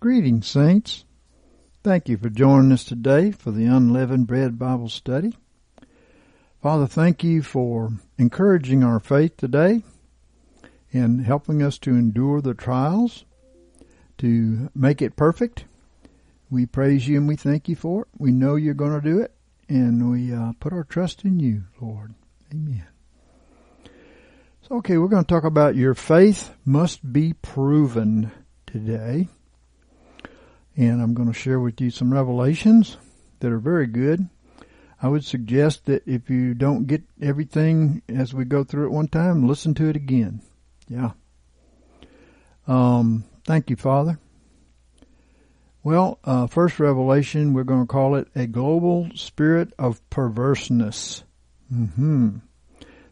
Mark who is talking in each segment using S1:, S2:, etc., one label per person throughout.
S1: Greetings, Saints. Thank you for joining us today for the Unleavened Bread Bible Study. Father, thank you for encouraging our faith today and helping us to endure the trials, to make it perfect. We praise you and we thank you for it. We know you're going to do it, and we uh, put our trust in you, Lord. Amen. So, okay, we're going to talk about your faith must be proven today and I'm going to share with you some revelations that are very good. I would suggest that if you don't get everything as we go through it one time, listen to it again. Yeah. Um, thank you, Father. Well, uh, first revelation, we're going to call it a global spirit of perverseness. hmm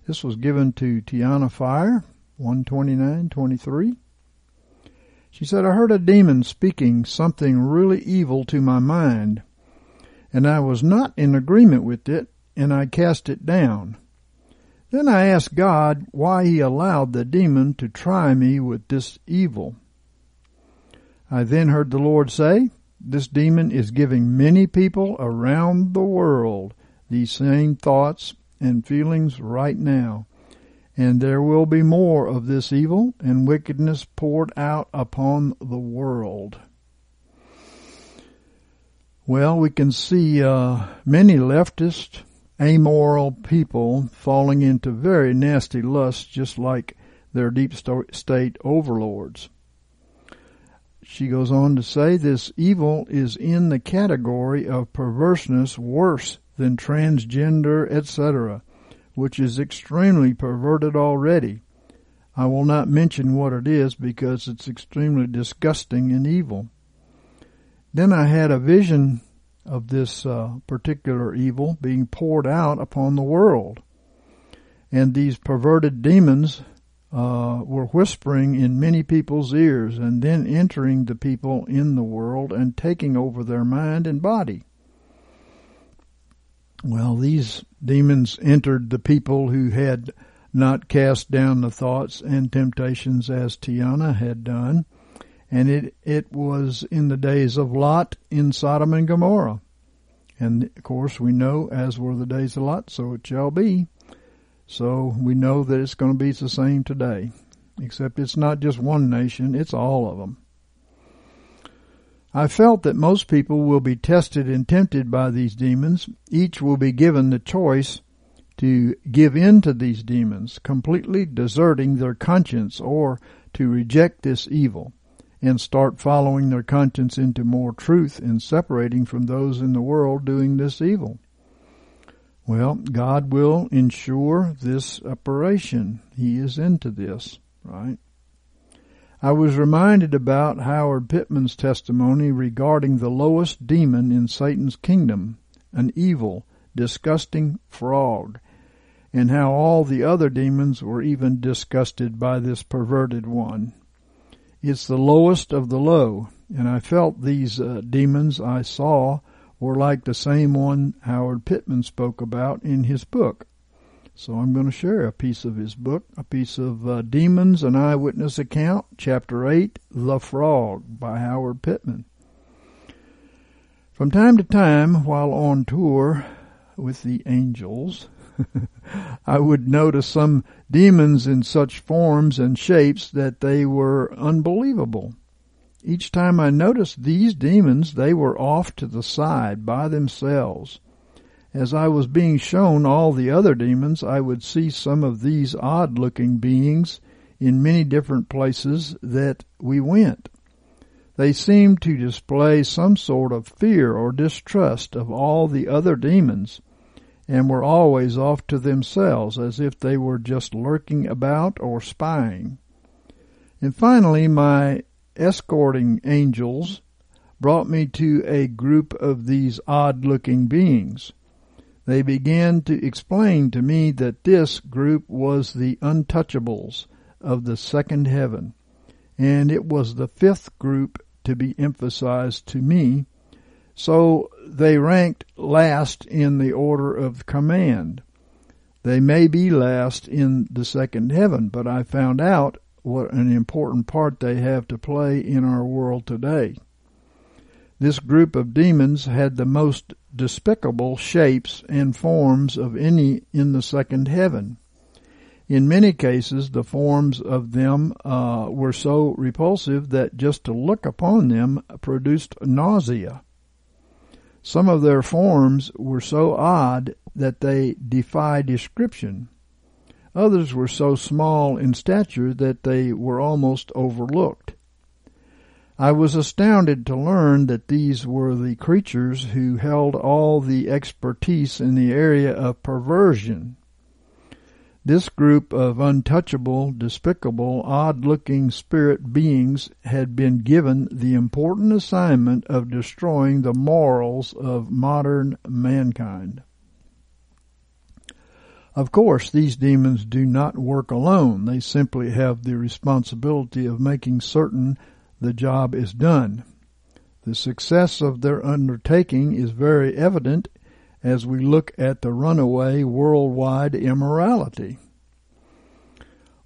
S1: This was given to Tiana Fire, 129.23. She said, I heard a demon speaking something really evil to my mind, and I was not in agreement with it, and I cast it down. Then I asked God why he allowed the demon to try me with this evil. I then heard the Lord say, this demon is giving many people around the world these same thoughts and feelings right now and there will be more of this evil and wickedness poured out upon the world. Well, we can see uh, many leftist, amoral people falling into very nasty lusts just like their deep state overlords. She goes on to say this evil is in the category of perverseness worse than transgender, etc which is extremely perverted already. I will not mention what it is because it's extremely disgusting and evil. Then I had a vision of this uh, particular evil being poured out upon the world. And these perverted demons uh, were whispering in many people's ears and then entering the people in the world and taking over their mind and body. Well, these demons entered the people who had not cast down the thoughts and temptations as Tiana had done, and it, it was in the days of Lot in Sodom and Gomorrah. And of course we know as were the days of Lot, so it shall be. So we know that it's going to be the same today. Except it's not just one nation, it's all of them. I felt that most people will be tested and tempted by these demons. Each will be given the choice to give in to these demons, completely deserting their conscience or to reject this evil and start following their conscience into more truth and separating from those in the world doing this evil. Well, God will ensure this operation. He is into this, right? I was reminded about Howard Pittman's testimony regarding the lowest demon in Satan's kingdom, an evil, disgusting frog, and how all the other demons were even disgusted by this perverted one. It's the lowest of the low, and I felt these uh, demons I saw were like the same one Howard Pittman spoke about in his book. So I'm going to share a piece of his book, a piece of uh, Demons, an Eyewitness Account, Chapter 8, The Frog by Howard Pittman. From time to time, while on tour with the angels, I would notice some demons in such forms and shapes that they were unbelievable. Each time I noticed these demons, they were off to the side by themselves as I was being shown all the other demons, I would see some of these odd looking beings in many different places that we went. They seemed to display some sort of fear or distrust of all the other demons and were always off to themselves as if they were just lurking about or spying. And finally, my escorting angels brought me to a group of these odd looking beings. They began to explain to me that this group was the untouchables of the second heaven, and it was the fifth group to be emphasized to me, so they ranked last in the order of command. They may be last in the second heaven, but I found out what an important part they have to play in our world today. This group of demons had the most despicable shapes and forms of any in the second heaven. In many cases, the forms of them uh, were so repulsive that just to look upon them produced nausea. Some of their forms were so odd that they defy description. Others were so small in stature that they were almost overlooked. I was astounded to learn that these were the creatures who held all the expertise in the area of perversion. This group of untouchable, despicable, odd-looking spirit beings had been given the important assignment of destroying the morals of modern mankind. Of course, these demons do not work alone. They simply have the responsibility of making certain the job is done. The success of their undertaking is very evident as we look at the runaway worldwide immorality.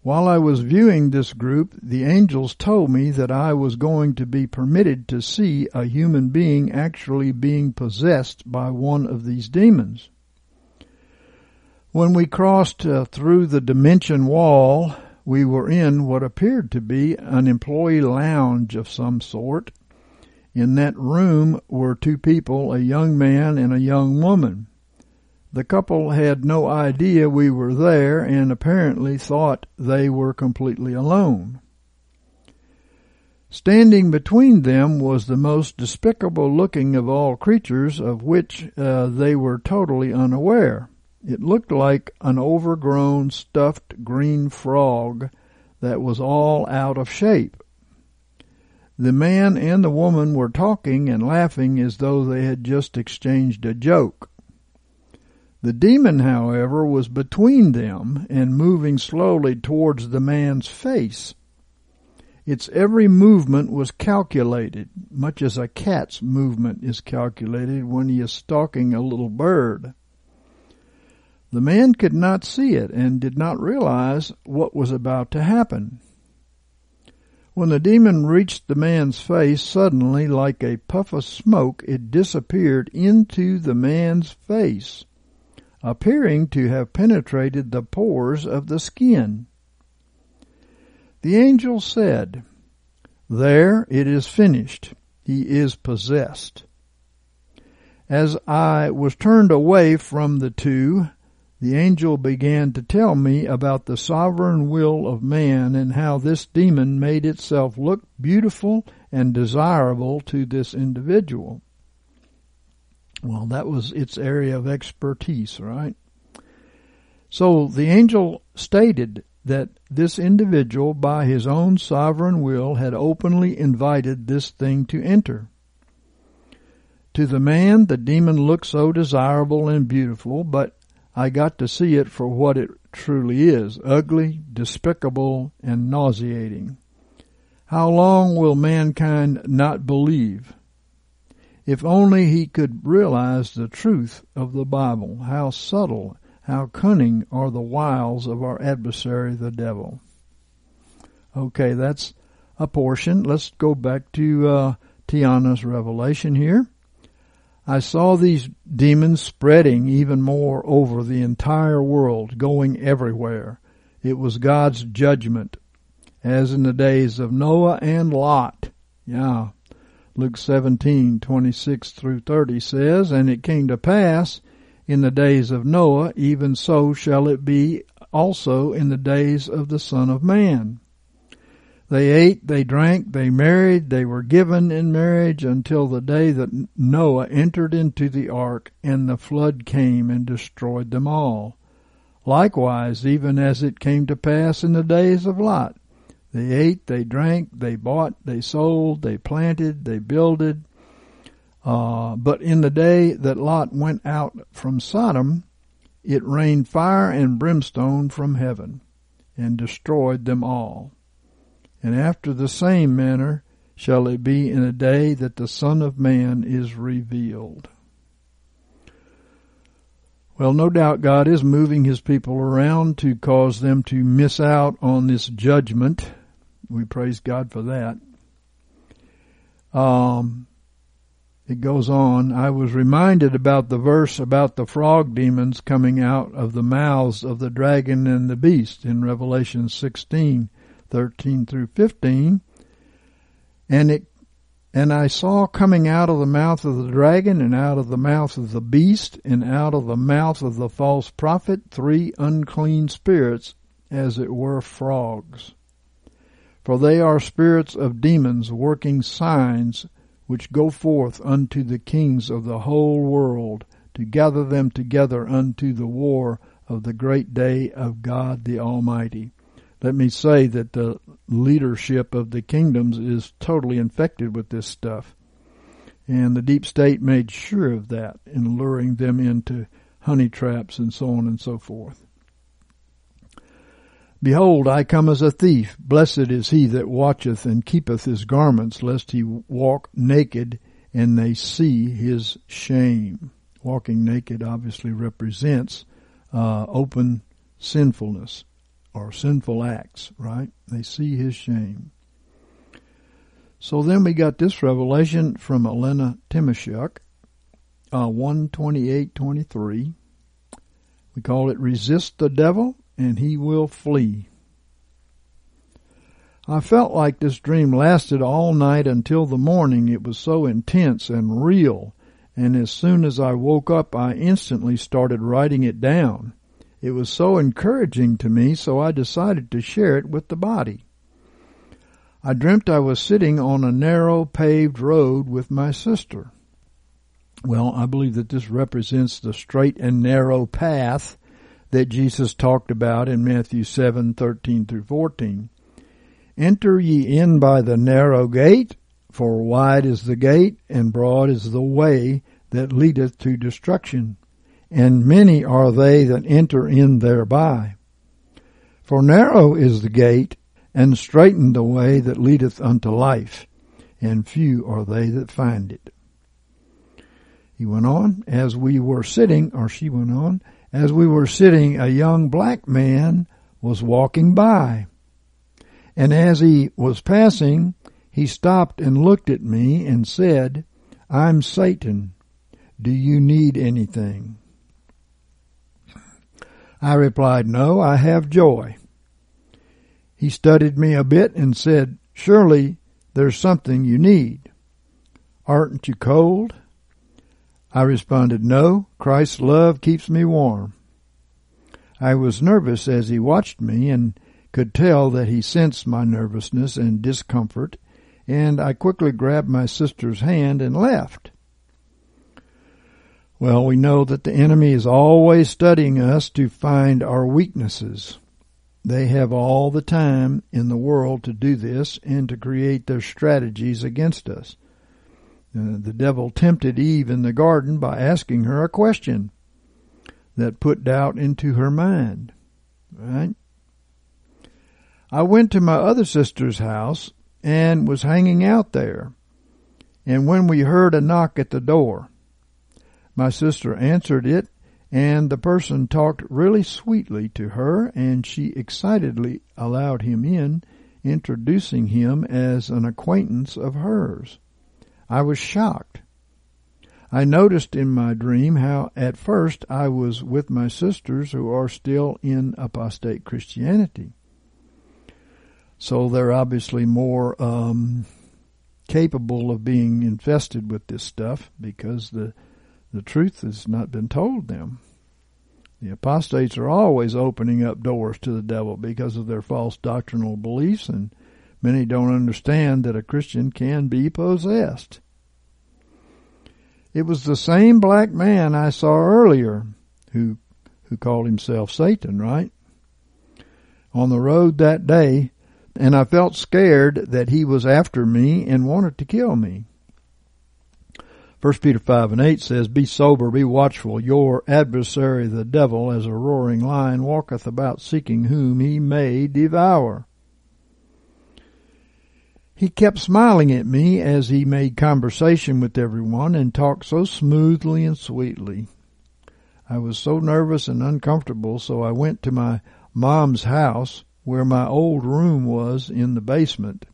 S1: While I was viewing this group, the angels told me that I was going to be permitted to see a human being actually being possessed by one of these demons. When we crossed uh, through the dimension wall, we were in what appeared to be an employee lounge of some sort. In that room were two people, a young man and a young woman. The couple had no idea we were there and apparently thought they were completely alone. Standing between them was the most despicable looking of all creatures of which uh, they were totally unaware. It looked like an overgrown stuffed green frog that was all out of shape. The man and the woman were talking and laughing as though they had just exchanged a joke. The demon, however, was between them and moving slowly towards the man's face. Its every movement was calculated, much as a cat's movement is calculated when he is stalking a little bird. The man could not see it and did not realize what was about to happen. When the demon reached the man's face, suddenly, like a puff of smoke, it disappeared into the man's face, appearing to have penetrated the pores of the skin. The angel said, There it is finished. He is possessed. As I was turned away from the two, the angel began to tell me about the sovereign will of man and how this demon made itself look beautiful and desirable to this individual. Well, that was its area of expertise, right? So the angel stated that this individual, by his own sovereign will, had openly invited this thing to enter. To the man, the demon looked so desirable and beautiful, but I got to see it for what it truly is ugly, despicable, and nauseating. How long will mankind not believe? If only he could realize the truth of the Bible, how subtle, how cunning are the wiles of our adversary, the devil. Okay, that's a portion. Let's go back to uh, Tiana's revelation here. I saw these demons spreading even more over the entire world, going everywhere. It was God's judgment, as in the days of Noah and Lot. Yeah. Luke 17:26 through 30 says, And it came to pass in the days of Noah, even so shall it be also in the days of the Son of Man. They ate, they drank, they married, they were given in marriage until the day that Noah entered into the ark and the flood came and destroyed them all. Likewise, even as it came to pass in the days of Lot, They ate, they drank, they bought, they sold, they planted, they builded. Uh, but in the day that Lot went out from Sodom, it rained fire and brimstone from heaven, and destroyed them all. And after the same manner shall it be in a day that the Son of Man is revealed. Well, no doubt God is moving his people around to cause them to miss out on this judgment. We praise God for that. Um, it goes on. I was reminded about the verse about the frog demons coming out of the mouths of the dragon and the beast in Revelation 16, 13 through 15. And it and I saw coming out of the mouth of the dragon, and out of the mouth of the beast, and out of the mouth of the false prophet, three unclean spirits, as it were frogs. For they are spirits of demons working signs, which go forth unto the kings of the whole world, to gather them together unto the war of the great day of God the Almighty let me say that the leadership of the kingdoms is totally infected with this stuff. And the deep state made sure of that in luring them into honey traps and so on and so forth. Behold, I come as a thief. Blessed is he that watcheth and keepeth his garments, lest he walk naked and they see his shame. Walking naked obviously represents uh, open sinfulness or sinful acts, right? They see his shame. So then we got this revelation from Elena Timoshuk, uh, 128.23. We call it Resist the Devil and He Will Flee. I felt like this dream lasted all night until the morning. It was so intense and real, and as soon as I woke up, I instantly started writing it down. It was so encouraging to me, so I decided to share it with the body. I dreamt I was sitting on a narrow paved road with my sister. Well, I believe that this represents the straight and narrow path that Jesus talked about in Matthew 7:13 through 14. Enter ye in by the narrow gate, for wide is the gate and broad is the way that leadeth to destruction, and many are they that enter in thereby. For narrow is the gate, and straitened the way that leadeth unto life, and few are they that find it. He went on, as we were sitting, or she went on, as we were sitting, a young black man was walking by. And as he was passing, he stopped and looked at me and said, I'm Satan. Do you need anything? I replied, No, I have joy. He studied me a bit and said, Surely there's something you need. Aren't you cold? I responded, No, Christ's love keeps me warm. I was nervous as he watched me and could tell that he sensed my nervousness and discomfort, and I quickly grabbed my sister's hand and left. Well, we know that the enemy is always studying us to find our weaknesses. They have all the time in the world to do this and to create their strategies against us. Uh, the devil tempted Eve in the garden by asking her a question that put doubt into her mind. Right? I went to my other sister's house and was hanging out there. And when we heard a knock at the door, my sister answered it, and the person talked really sweetly to her, and she excitedly allowed him in, introducing him as an acquaintance of hers. I was shocked. I noticed in my dream how at first I was with my sisters who are still in apostate Christianity. So they're obviously more um, capable of being infested with this stuff because the the truth has not been told them. The apostates are always opening up doors to the devil because of their false doctrinal beliefs, and many don't understand that a Christian can be possessed. It was the same black man I saw earlier who who called himself Satan, right? On the road that day, and I felt scared that he was after me and wanted to kill me. 1 Peter 5 and 8 says, Be sober, be watchful. Your adversary the devil, as a roaring lion, walketh about seeking whom he may devour. He kept smiling at me as he made conversation with everyone and talked so smoothly and sweetly. I was so nervous and uncomfortable, so I went to my mom's house where my old room was in the basement.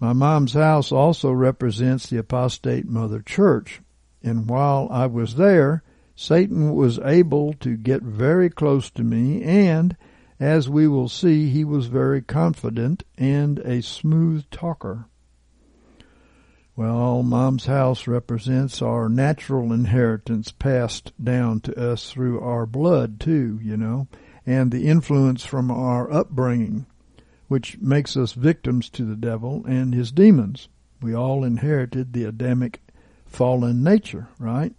S1: My mom's house also represents the apostate mother church, and while I was there, Satan was able to get very close to me and, as we will see, he was very confident and a smooth talker. Well, Mom's house represents our natural inheritance passed down to us through our blood too, you know, and the influence from our upbringing which makes us victims to the devil and his demons. We all inherited the Adamic fallen nature, right?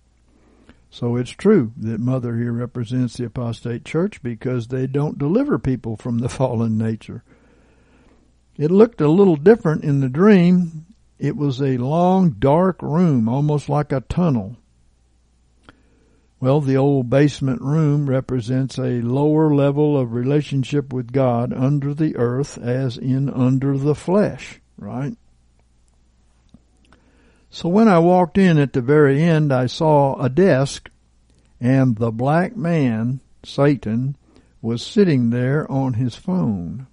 S1: So it's true that Mother here represents the apostate church because they don't deliver people from the fallen nature. It looked a little different in the dream. It was a long, dark room, almost like a tunnel. Well, the old basement room represents a lower level of relationship with God under the earth as in under the flesh, right? So when I walked in at the very end, I saw a desk and the black man, Satan, was sitting there on his phone.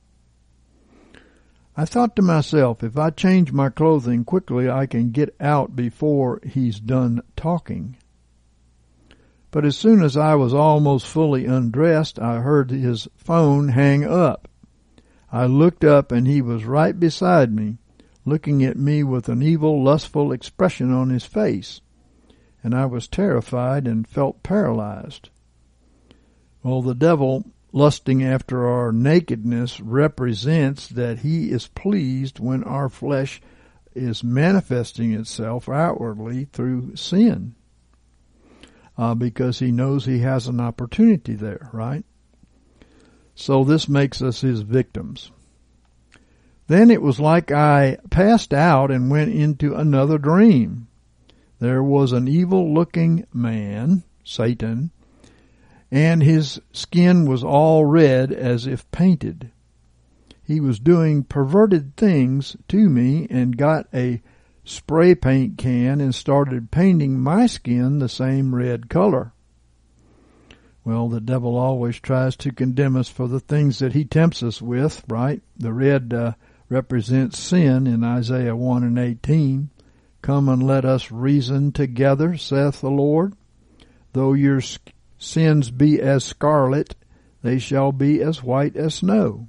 S1: I thought to myself, if I change my clothing quickly, I can get out before he's done talking. But as soon as I was almost fully undressed, I heard his phone hang up. I looked up and he was right beside me, looking at me with an evil, lustful expression on his face, and I was terrified and felt paralyzed. Well, the devil, lusting after our nakedness, represents that he is pleased when our flesh is manifesting itself outwardly through sin uh, because he knows he has an opportunity there, right? So this makes us his victims. Then it was like I passed out and went into another dream. There was an evil looking man, Satan, and his skin was all red as if painted. He was doing perverted things to me and got a spray paint can and started painting my skin the same red color. Well, the devil always tries to condemn us for the things that he tempts us with, right? The red uh, represents sin in Isaiah 1 and 18. Come and let us reason together, saith the Lord. Though your sins be as scarlet, they shall be as white as snow.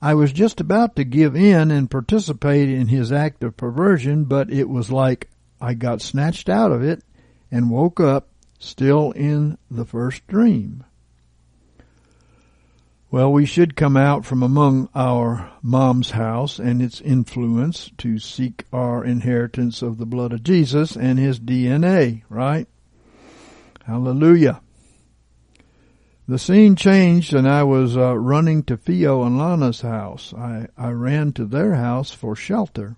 S1: I was just about to give in and participate in his act of perversion, but it was like I got snatched out of it and woke up still in the first dream. Well, we should come out from among our mom's house and its influence to seek our inheritance of the blood of Jesus and his DNA, right? Hallelujah. The scene changed and I was uh, running to Theo and Lana's house. I, I ran to their house for shelter.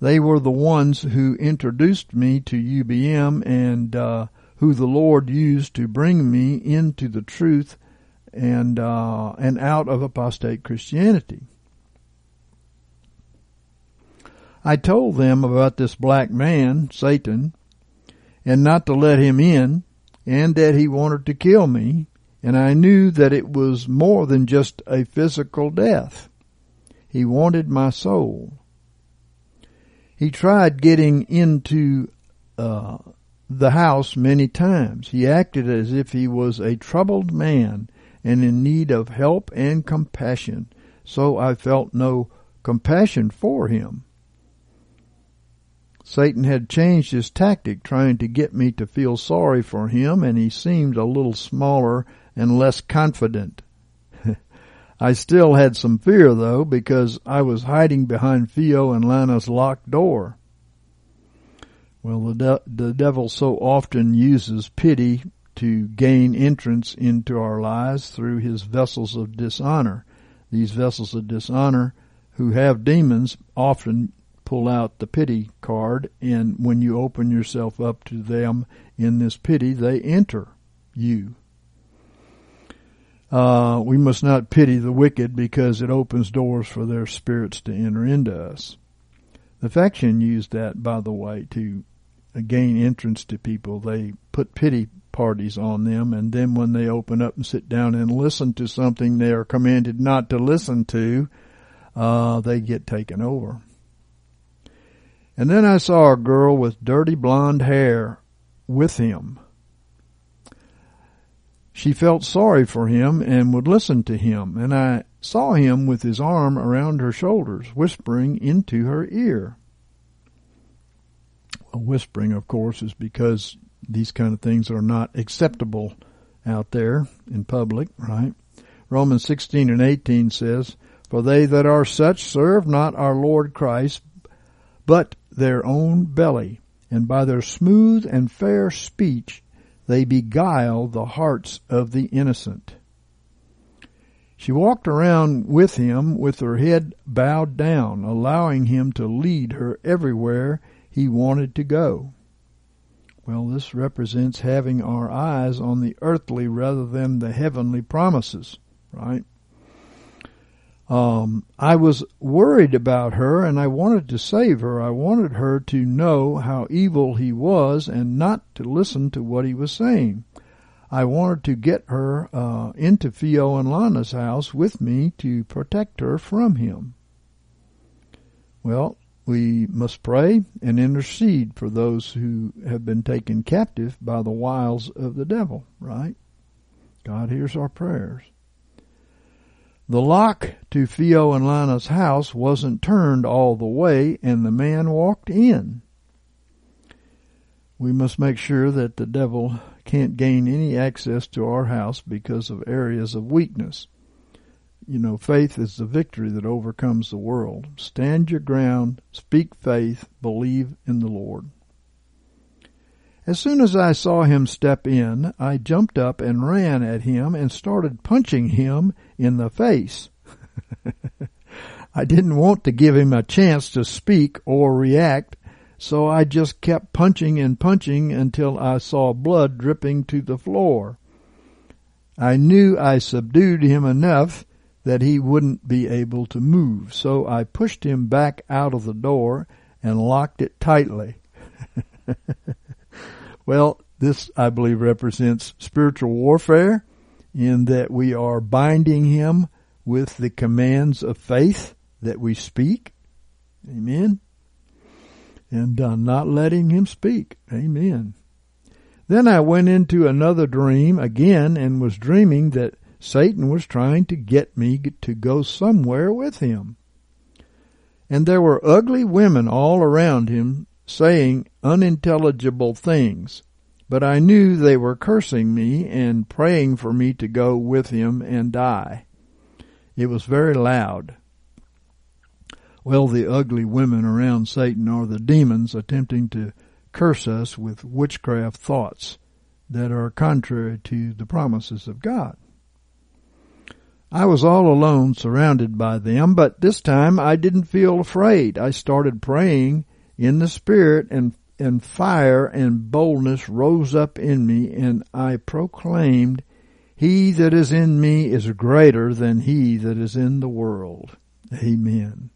S1: They were the ones who introduced me to UBM and uh, who the Lord used to bring me into the truth and uh, and out of apostate Christianity. I told them about this black man, Satan, and not to let him in and that he wanted to kill me, and I knew that it was more than just a physical death. He wanted my soul. He tried getting into uh, the house many times. He acted as if he was a troubled man and in need of help and compassion, so I felt no compassion for him. Satan had changed his tactic, trying to get me to feel sorry for him, and he seemed a little smaller and less confident. I still had some fear, though, because I was hiding behind Theo and Lana's locked door. Well, the, de- the devil so often uses pity to gain entrance into our lives through his vessels of dishonor. These vessels of dishonor who have demons often pull out the pity card and when you open yourself up to them in this pity, they enter you. Uh, we must not pity the wicked because it opens doors for their spirits to enter into us. The faction used that, by the way, to gain entrance to people. They put pity parties on them, and then when they open up and sit down and listen to something they are commanded not to listen to, uh, they get taken over. And then I saw a girl with dirty blonde hair with him. She felt sorry for him and would listen to him, and I saw him with his arm around her shoulders, whispering into her ear. Whispering, of course, is because these kind of things are not acceptable out there in public, right? Romans 16 and 18 says, For they that are such serve not our Lord Christ, but their own belly, and by their smooth and fair speech they beguile the hearts of the innocent. She walked around with him with her head bowed down, allowing him to lead her everywhere he wanted to go. Well, this represents having our eyes on the earthly rather than the heavenly promises, right? Um, I was worried about her and I wanted to save her. I wanted her to know how evil he was and not to listen to what he was saying. I wanted to get her uh, into Theo and Lana's house with me to protect her from him. Well, we must pray and intercede for those who have been taken captive by the wiles of the devil, right? God hears our prayers. The lock to Theo and Lana's house wasn't turned all the way, and the man walked in. We must make sure that the devil can't gain any access to our house because of areas of weakness. You know, faith is the victory that overcomes the world. Stand your ground, speak faith, believe in the Lord. As soon as I saw him step in, I jumped up and ran at him and started punching him in the face. I didn't want to give him a chance to speak or react, so I just kept punching and punching until I saw blood dripping to the floor. I knew I subdued him enough that he wouldn't be able to move, so I pushed him back out of the door and locked it tightly. well, this, I believe, represents spiritual warfare in that we are binding him with the commands of faith that we speak. Amen. And uh, not letting him speak. Amen. Then I went into another dream again and was dreaming that Satan was trying to get me to go somewhere with him. And there were ugly women all around him saying unintelligible things, but I knew they were cursing me and praying for me to go with him and die. It was very loud. Well, the ugly women around Satan are the demons attempting to curse us with witchcraft thoughts that are contrary to the promises of God. I was all alone, surrounded by them, but this time I didn't feel afraid. I started praying in the Spirit and, and fire and boldness rose up in me and I proclaimed, He that is in me is greater than he that is in the world. Amen.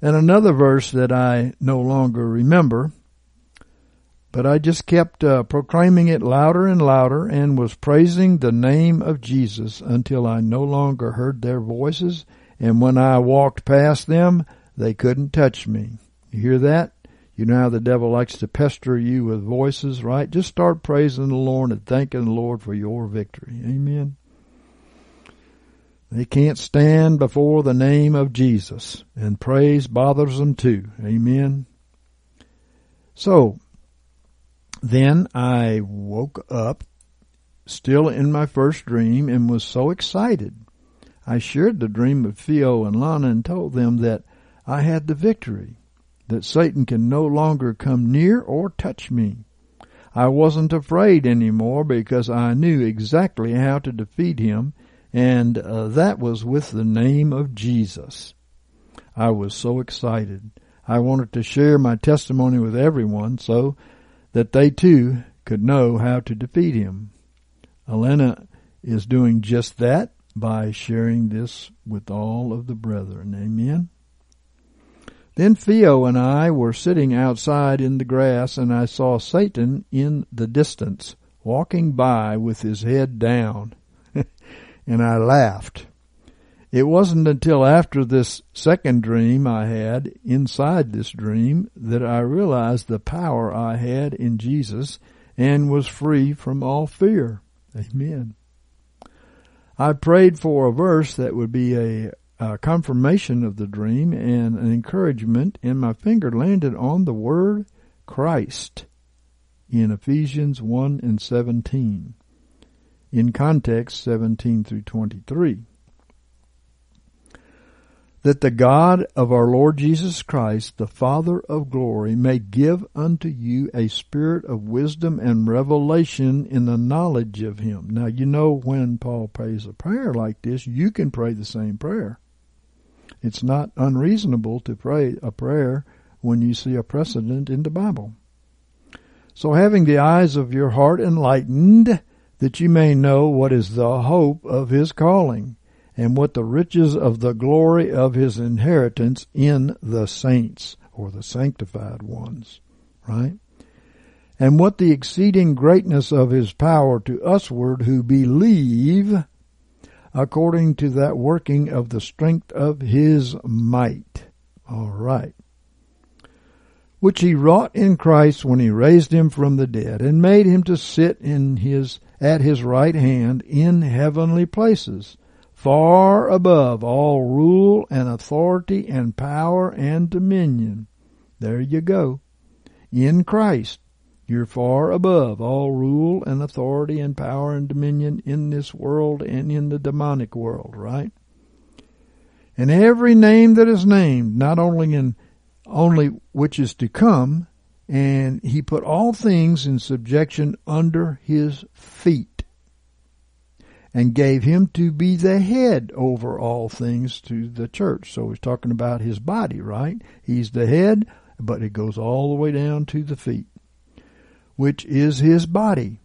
S1: And another verse that I no longer remember but I just kept uh, proclaiming it louder and louder and was praising the name of Jesus until I no longer heard their voices. And when I walked past them, they couldn't touch me. You hear that? You know how the devil likes to pester you with voices, right? Just start praising the Lord and thanking the Lord for your victory. Amen. They can't stand before the name of Jesus, and praise bothers them too. Amen. So, then I woke up, still in my first dream, and was so excited. I shared the dream with Theo and Lana and told them that I had the victory, that Satan can no longer come near or touch me. I wasn't afraid anymore because I knew exactly how to defeat him, and uh, that was with the name of Jesus. I was so excited. I wanted to share my testimony with everyone so that they too could know how to defeat him. Elena is doing just that by sharing this with all of the brethren. Amen. Then Theo and I were sitting outside in the grass and I saw Satan in the distance walking by with his head down. and I laughed. It wasn't until after this second dream I had inside this dream that I realized the power I had in Jesus and was free from all fear. Amen. I prayed for a verse that would be a uh, confirmation of the dream and an encouragement, and my finger landed on the word Christ in Ephesians 1 and 17. In context, 17 through 23 that the God of our Lord Jesus Christ, the Father of glory, may give unto you a spirit of wisdom and revelation in the knowledge of him. Now you know when Paul prays a prayer like this, you can pray the same prayer. It's not unreasonable to pray a prayer when you see a precedent in the Bible. So having the eyes of your heart enlightened, that you may know what is the hope of his calling and what the riches of the glory of his inheritance in the saints or the sanctified ones, right? And what the exceeding greatness of his power to usward who believe according to that working of the strength of his might. All right. Which he wrought in Christ when he raised him from the dead and made him to sit in his, at his right hand in heavenly places far above all rule and authority and power and dominion. There you go. In Christ, you're far above all rule and authority and power and dominion in this world and in the demonic world, right? And every name that is named, not only in only which is to come, and he put all things in subjection under his feet and gave him to be the head over all things to the church. So he's talking about his body, right? He's the head, but it goes all the way down to the feet, which is his body,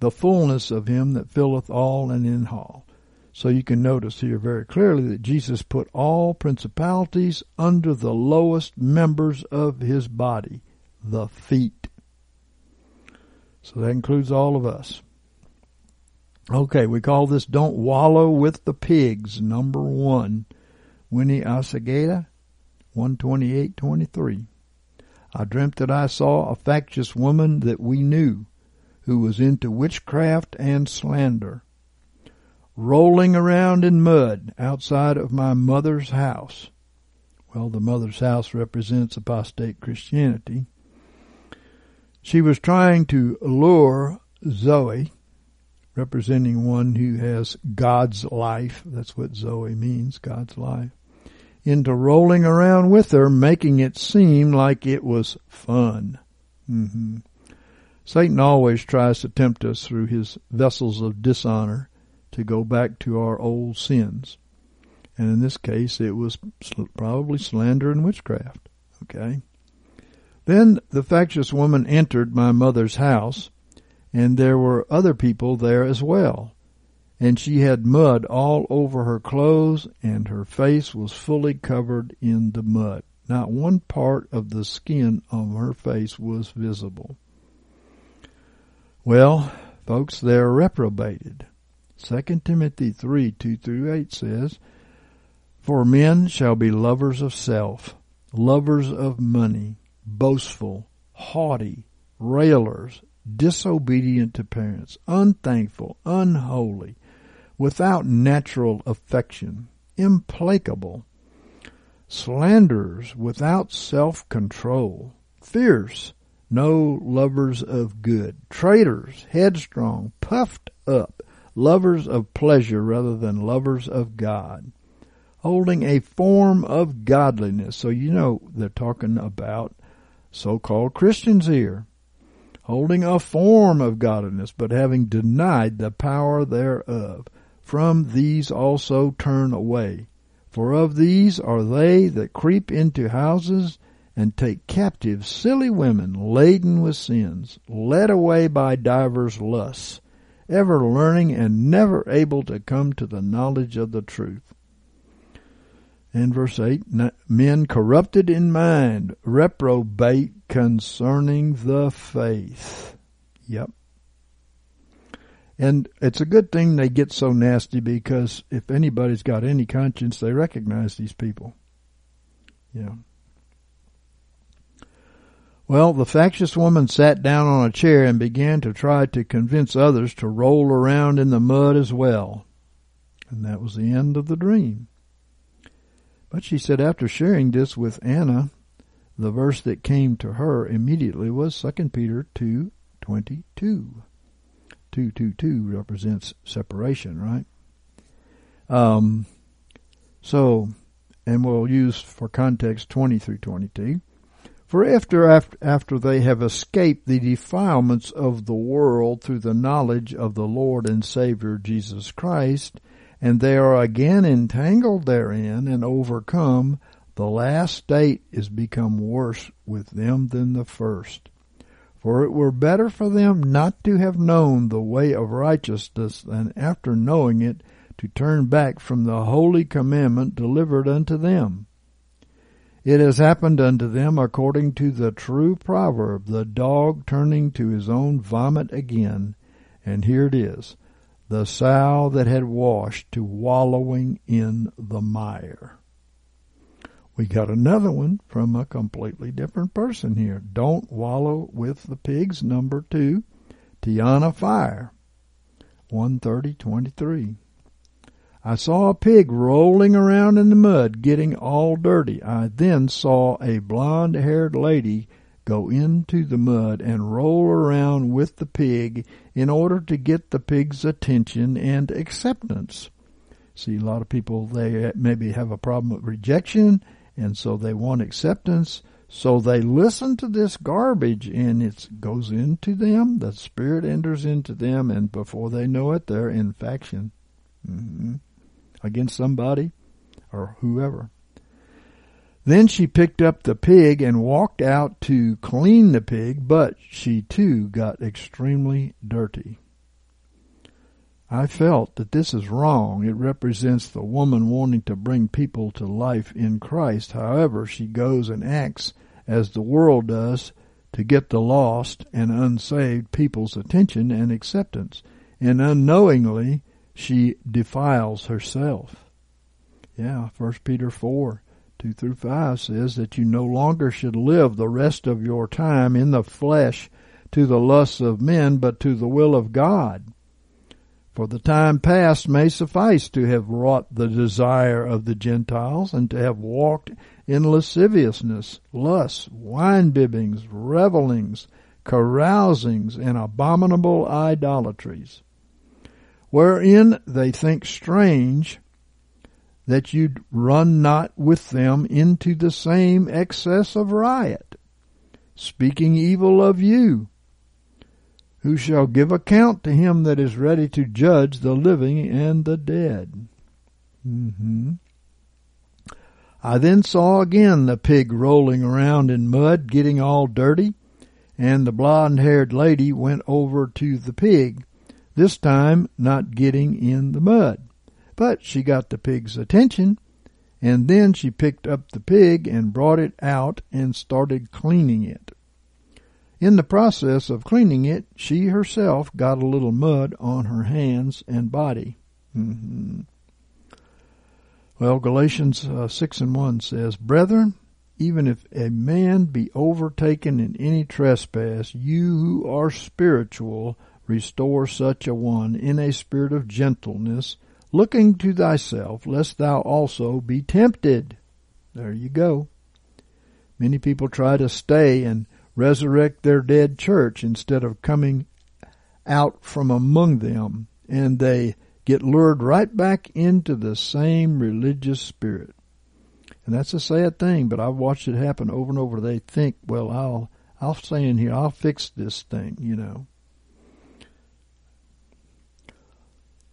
S1: the fullness of him that filleth all and in all. So you can notice here very clearly that Jesus put all principalities under the lowest members of his body, the feet. So that includes all of us. Okay, we call this Don't Wallow with the Pigs, number one. Winnie Asagata, 128.23. I dreamt that I saw a factious woman that we knew, who was into witchcraft and slander, rolling around in mud outside of my mother's house. Well, the mother's house represents apostate Christianity. She was trying to lure Zoe, representing one who has God's life. That's what Zoe means, God's life. Into rolling around with her, making it seem like it was fun. Mm-hmm. Satan always tries to tempt us through his vessels of dishonor to go back to our old sins. And in this case, it was probably slander and witchcraft. Okay. Then the factious woman entered my mother's house and there were other people there as well. And she had mud all over her clothes, and her face was fully covered in the mud. Not one part of the skin on her face was visible. Well, folks, they're reprobated. 2 Timothy 3 2 through 8 says, For men shall be lovers of self, lovers of money, boastful, haughty, railers, disobedient to parents, unthankful, unholy, without natural affection, implacable, slanderers without self-control, fierce, no lovers of good, traitors, headstrong, puffed up, lovers of pleasure rather than lovers of God, holding a form of godliness. So you know they're talking about so-called Christians here holding a form of godliness, but having denied the power thereof. From these also turn away. For of these are they that creep into houses and take captive silly women laden with sins, led away by divers lusts, ever learning and never able to come to the knowledge of the truth. In verse 8, men corrupted in mind, reprobate concerning the faith. Yep. And it's a good thing they get so nasty because if anybody's got any conscience, they recognize these people. Yeah. Well, the factious woman sat down on a chair and began to try to convince others to roll around in the mud as well. And that was the end of the dream. But she said after sharing this with Anna, the verse that came to her immediately was 2 Peter 2, 22. 222 represents separation, right? Um, so, and we'll use for context 20 through 22. For after, after, after they have escaped the defilements of the world through the knowledge of the Lord and Savior Jesus Christ, and they are again entangled therein and overcome, the last state is become worse with them than the first. For it were better for them not to have known the way of righteousness than after knowing it to turn back from the holy commandment delivered unto them. It has happened unto them according to the true proverb, the dog turning to his own vomit again. And here it is, the sow that had washed to wallowing in the mire. We got another one from a completely different person here. Don't wallow with the pigs, number two, Tiana Fire, 13023. I saw a pig rolling around in the mud, getting all dirty. I then saw a blonde haired lady go into the mud and roll around with the pig in order to get the pig's attention and acceptance. See, a lot of people, they maybe have a problem with rejection, and so they want acceptance. So they listen to this garbage and it goes into them. The spirit enters into them, and before they know it, they're in faction. Mm-hmm against somebody or whoever. Then she picked up the pig and walked out to clean the pig, but she too got extremely dirty. I felt that this is wrong. It represents the woman wanting to bring people to life in Christ. However, she goes and acts as the world does to get the lost and unsaved people's attention and acceptance. And unknowingly, she defiles herself. Yeah, First Peter 4, 2 through 5 says that you no longer should live the rest of your time in the flesh to the lusts of men, but to the will of God. For the time past may suffice to have wrought the desire of the Gentiles, and to have walked in lasciviousness, lusts, wine bibbings, revellings, carousings, and abominable idolatries wherein they think strange that you run not with them into the same excess of riot, speaking evil of you, who shall give account to him that is ready to judge the living and the dead. Mm-hmm. I then saw again the pig rolling around in mud, getting all dirty, and the blonde haired lady went over to the pig this time not getting in the mud. But she got the pig's attention, and then she picked up the pig and brought it out and started cleaning it. In the process of cleaning it, she herself got a little mud on her hands and body. Mm-hmm. Well, Galatians uh, 6 and 1 says, Brethren, even if a man be overtaken in any trespass, you who are spiritual restore such a one in a spirit of gentleness, looking to thyself, lest thou also be tempted. There you go. Many people try to stay and resurrect their dead church instead of coming out from among them, and they get lured right back into the same religious spirit. And that's a sad thing, but I've watched it happen over and over. They think, well, I'll I'll stay in here. I'll fix this thing, you know.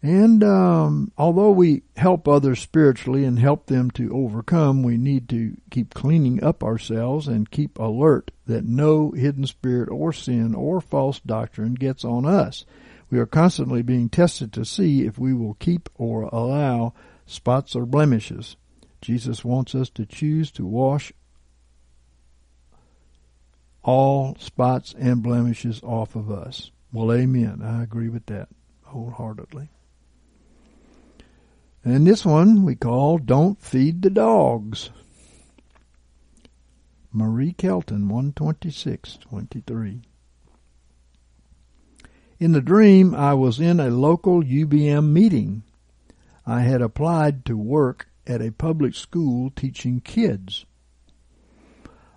S1: And um, although we help others spiritually and help them to overcome, we need to keep cleaning up ourselves and keep alert that no hidden spirit or sin or false doctrine gets on us. We are constantly being tested to see if we will keep or allow spots or blemishes. Jesus wants us to choose to wash all spots and blemishes off of us. Well, amen. I agree with that wholeheartedly. And this one we call Don't Feed the Dogs. Marie Kelton, 126-23. In the dream, I was in a local UBM meeting. I had applied to work at a public school teaching kids.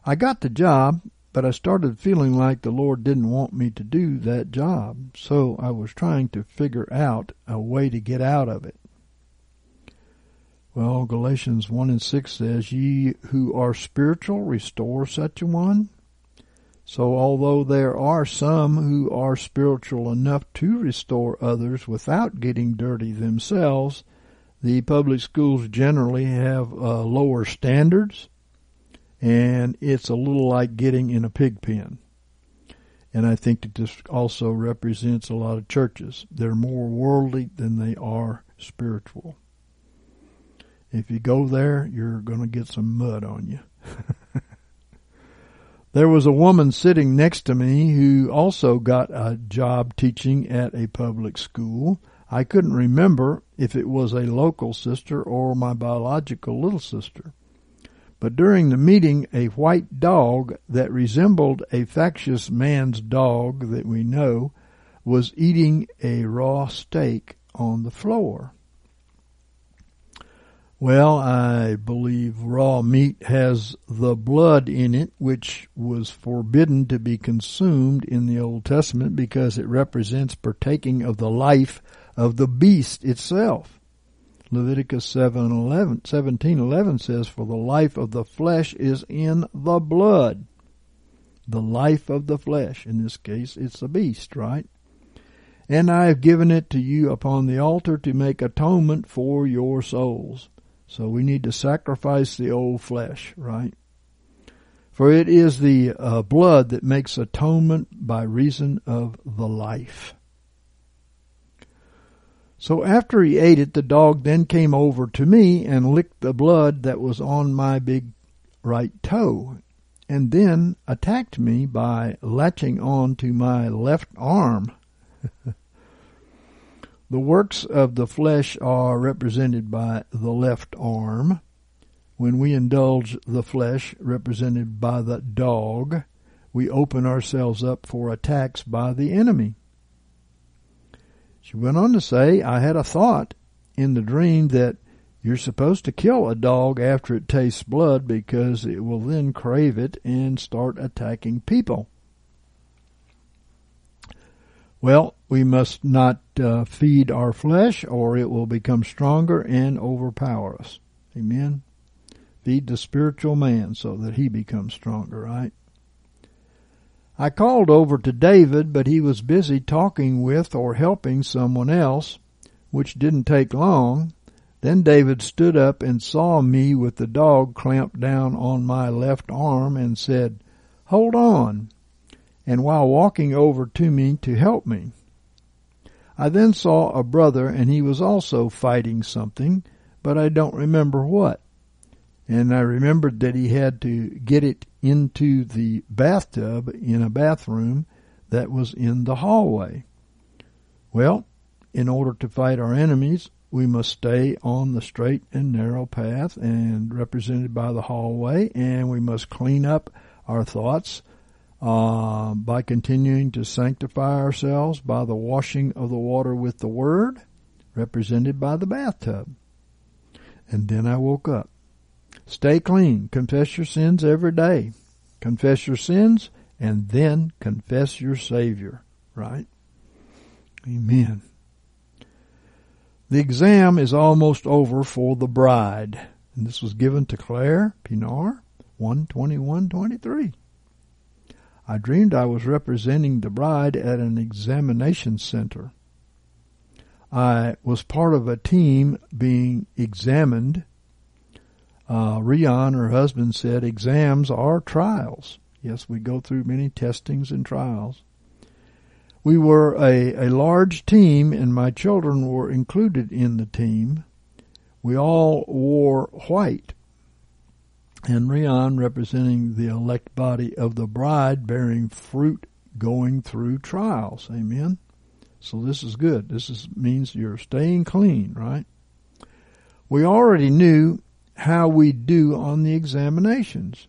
S1: I got the job, but I started feeling like the Lord didn't want me to do that job, so I was trying to figure out a way to get out of it. Well, Galatians 1 and 6 says, Ye who are spiritual, restore such a one. So although there are some who are spiritual enough to restore others without getting dirty themselves, the public schools generally have uh, lower standards, and it's a little like getting in a pig pen. And I think that this also represents a lot of churches. They're more worldly than they are spiritual. If you go there, you're going to get some mud on you. There was a woman sitting next to me who also got a job teaching at a public school. I couldn't remember if it was a local sister or my biological little sister. But during the meeting, a white dog that resembled a factious man's dog that we know was eating a raw steak on the floor. Well, I believe raw meat has the blood in it, which was forbidden to be consumed in the Old Testament because it represents partaking of the life of the beast itself. Leviticus 7, 11, 17, 11 says, For the life of the flesh is in the blood. The life of the flesh. In this case, it's the beast, right? And I have given it to you upon the altar to make atonement for your souls. So we need to sacrifice the old flesh, right? For it is the uh, blood that makes atonement by reason of the life. So after he ate it, the dog then came over to me and licked the blood that was on my big right toe, and then attacked me by latching on to my left arm. The works of the flesh are represented by the left arm. When we indulge the flesh, represented by the dog, we open ourselves up for attacks by the enemy. She went on to say, I had a thought in the dream that you're supposed to kill a dog after it tastes blood because it will then crave it and start attacking people. Well, we must not uh, feed our flesh or it will become stronger and overpower us. Amen. Feed the spiritual man so that he becomes stronger, right? I called over to David, but he was busy talking with or helping someone else, which didn't take long. Then David stood up and saw me with the dog clamped down on my left arm and said, Hold on and while walking over to me to help me. I then saw a brother and he was also fighting something, but I don't remember what. And I remembered that he had to get it into the bathtub in a bathroom that was in the hallway. Well, in order to fight our enemies, we must stay on the straight and narrow path and represented by the hallway, and we must clean up our thoughts uh, by continuing to sanctify ourselves by the washing of the water with the Word, represented by the bathtub. And then I woke up. Stay clean. Confess your sins every day. Confess your sins and then confess your Savior. Right? Amen. The exam is almost over for the bride. And this was given to Claire Pienaar, 12123. I dreamed I was representing the bride at an examination center. I was part of a team being examined. Uh, Rion, her husband, said exams are trials. Yes, we go through many testings and trials. We were a, a large team, and my children were included in the team. We all wore white, and Rion representing the elect body of the bride bearing fruit going through trials. Amen. So this is good. This is, means you're staying clean, right? We already knew how we do on the examinations,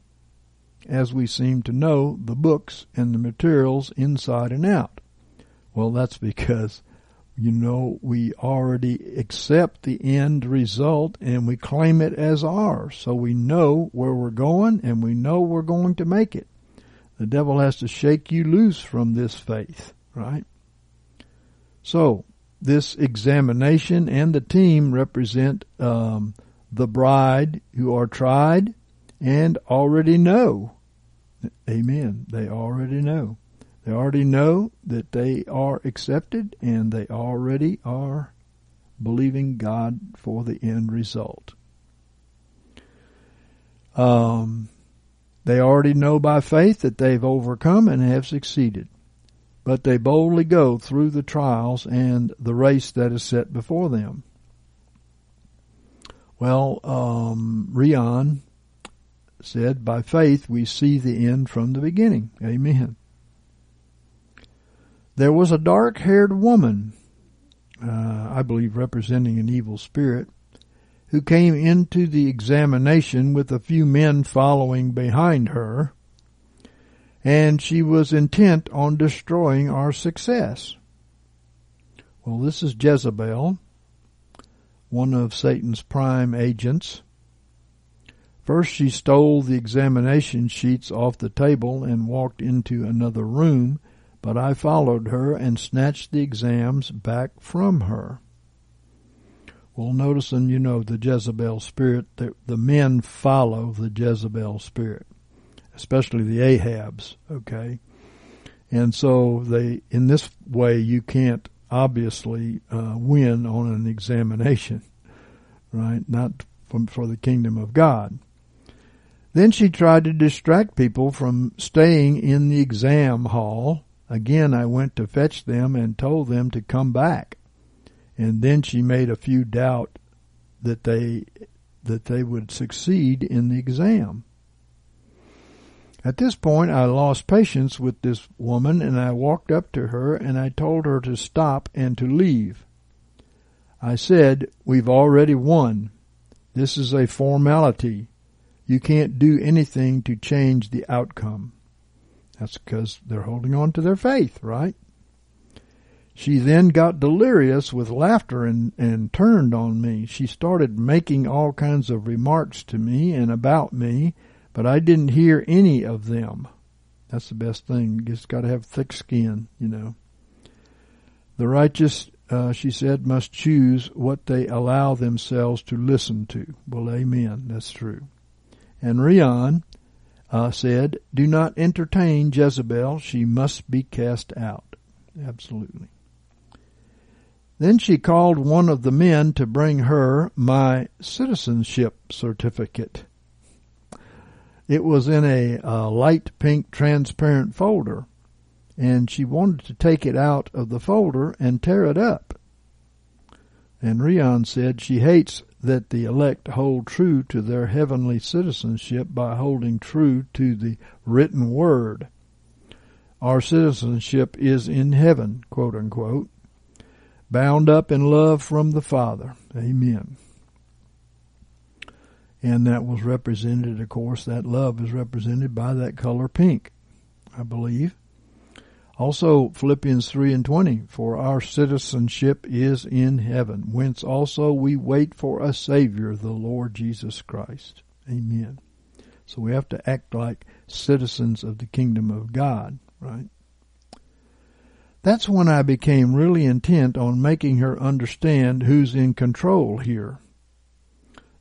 S1: as we seem to know the books and the materials inside and out. Well, that's because, you know, we already accept the end result and we claim it as ours. So we know where we're going and we know we're going to make it. The devil has to shake you loose from this faith, right? So, this examination and the team represent um, the bride who are tried and already know. Amen. They already know. They already know that they are accepted and they already are believing God for the end result. Um, they already know by faith that they've overcome and have succeeded. But they boldly go through the trials and the race that is set before them. Well, um, Rion said, by faith we see the end from the beginning. Amen. There was a dark haired woman, uh, I believe representing an evil spirit, who came into the examination with a few men following behind her, and she was intent on destroying our success. Well, this is Jezebel, one of Satan's prime agents. First, she stole the examination sheets off the table and walked into another room but I followed her and snatched the exams back from her. Well, noticing, you know, the Jezebel spirit, the, the men follow the Jezebel spirit, especially the Ahabs, okay? And so they, in this way, you can't obviously uh, win on an examination, right? Not from, for the kingdom of God. Then she tried to distract people from staying in the exam hall Again I went to fetch them and told them to come back. And then she made a few doubt that they that they would succeed in the exam. At this point I lost patience with this woman and I walked up to her and I told her to stop and to leave. I said, We've already won. This is a formality. You can't do anything to change the outcome. That's because they're holding on to their faith, right? She then got delirious with laughter and, and turned on me. She started making all kinds of remarks to me and about me, but I didn't hear any of them. That's the best thing. You just got to have thick skin, you know. The righteous, uh, she said, must choose what they allow themselves to listen to. Well, amen. That's true. And Rion, uh, said, Do not entertain Jezebel. She must be cast out. Absolutely. Then she called one of the men to bring her my citizenship certificate. It was in a light pink transparent folder, and she wanted to take it out of the folder and tear it up. And Rion said she hates that the elect hold true to their heavenly citizenship by holding true to the written word. Our citizenship is in heaven, quote unquote, bound up in love from the Father. Amen. And that was represented, of course, that love is represented by that color pink, I believe. Also Philippians 3 and 20, for our citizenship is in heaven, whence also we wait for a Savior, the Lord Jesus Christ. Amen. So we have to act like citizens of the kingdom of God, right? That's when I became really intent on making her understand who's in control here.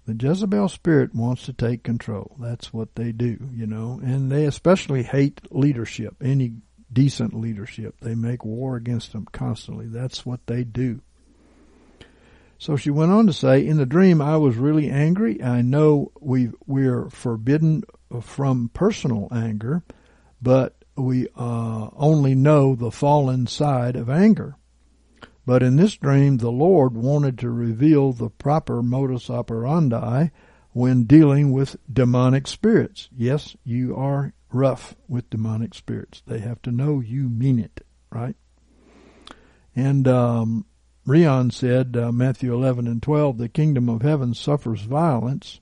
S1: The Jezebel spirit wants to take control. That's what they do, you know, and they especially hate leadership, any decent leadership. They make war against them constantly. That's what they do. So she went on to say, in the dream, I was really angry. I know we we're forbidden from personal anger, but we uh, only know the fallen side of anger. But in this dream, the Lord wanted to reveal the proper modus operandi when dealing with demonic spirits. Yes, you are rough with demonic spirits. They have to know you mean it, right? And um, Rion said, uh, Matthew 11 and 12, the kingdom of heaven suffers violence,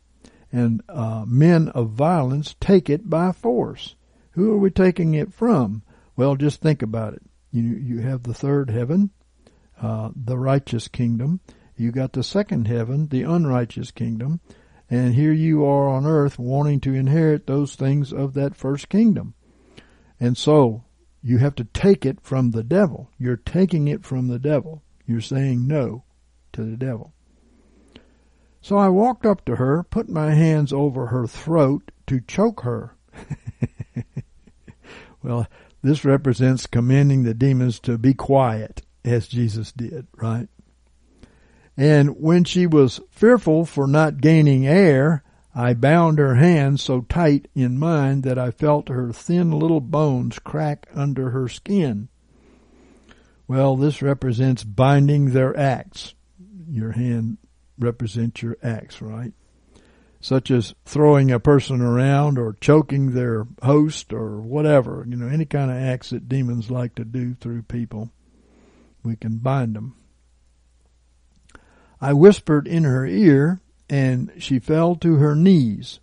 S1: and uh, men of violence take it by force. Who are we taking it from? Well, just think about it. You you have the third heaven, uh, the righteous kingdom. You got the second heaven, the unrighteous kingdom, and here you are on earth wanting to inherit those things of that first kingdom. And so you have to take it from the devil. You're taking it from the devil. You're saying no to the devil. So I walked up to her, put my hands over her throat to choke her. well, this represents commanding the demons to be quiet, as Jesus did, right? And when she was fearful for not gaining air, I bound her hands so tight in mine that I felt her thin little bones crack under her skin. Well, this represents binding their acts. Your hand represents your acts, right? Such as throwing a person around or choking their host or whatever, you know, any kind of acts that demons like to do through people. We can bind them. I whispered in her ear, and she fell to her knees.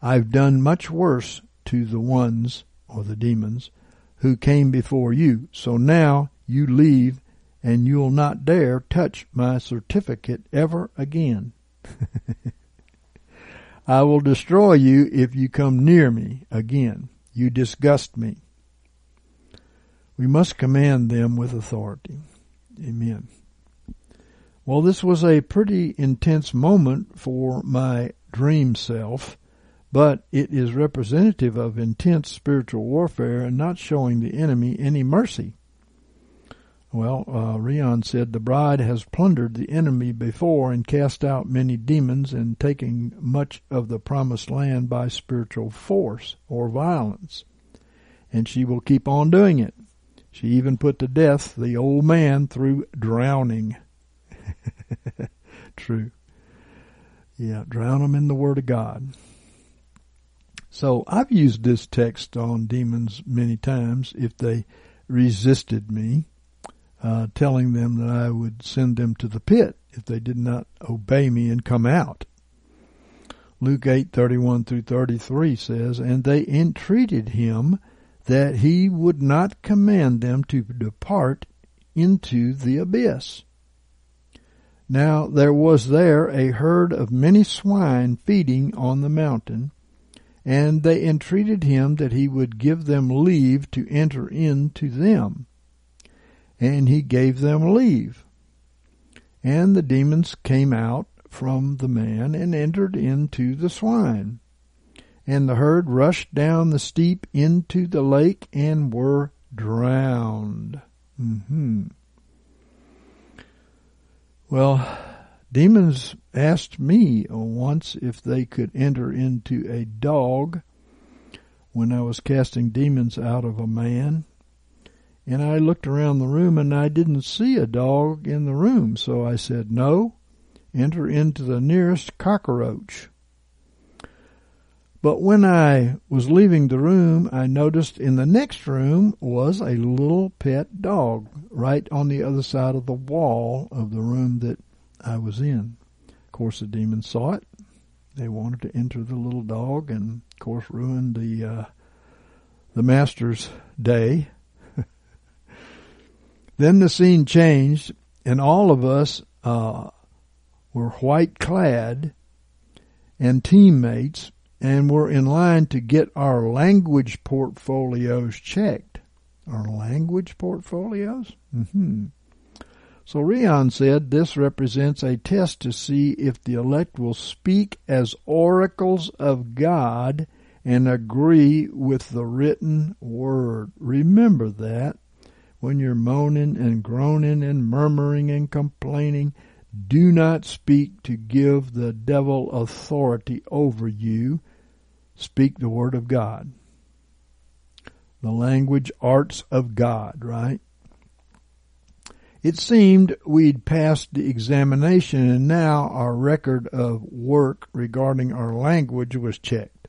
S1: I've done much worse to the ones, or the demons, who came before you. So now you leave, and you'll not dare touch my certificate ever again. I will destroy you if you come near me again. You disgust me. We must command them with authority. Amen. Well, this was a pretty intense moment for my dream self, but it is representative of intense spiritual warfare and not showing the enemy any mercy. Well, uh, Rion said the bride has plundered the enemy before and cast out many demons and taken much of the promised land by spiritual force or violence. And she will keep on doing it. She even put to death the old man through drowning. True. Yeah, drown them in the Word of God. So I've used this text on demons many times if they resisted me, uh, telling them that I would send them to the pit if they did not obey me and come out. Luke eight thirty one through thirty three says, And they entreated him that he would not command them to depart into the abyss. Now there was there a herd of many swine feeding on the mountain, and they entreated him that he would give them leave to enter into them. And he gave them leave. And the demons came out from the man and entered into the swine. And the herd rushed down the steep into the lake and were drowned. Mm-hmm. Well, demons asked me once if they could enter into a dog when I was casting demons out of a man. And I looked around the room and I didn't see a dog in the room, so I said, No, enter into the nearest cockroach. But when I was leaving the room, I noticed in the next room was a little pet dog right on the other side of the wall of the room that I was in. Of course, the demons saw it. They wanted to enter the little dog, and of course, ruined the uh, the master's day. then the scene changed, and all of us uh, were white clad and teammates and we're in line to get our language portfolios checked. Our language portfolios? Mm-hmm. So Rion said this represents a test to see if the elect will speak as oracles of God and agree with the written word. Remember that when you're moaning and groaning and murmuring and complaining, do not speak to give the devil authority over you. Speak the word of God. The language arts of God, right? It seemed we'd passed the examination and now our record of work regarding our language was checked.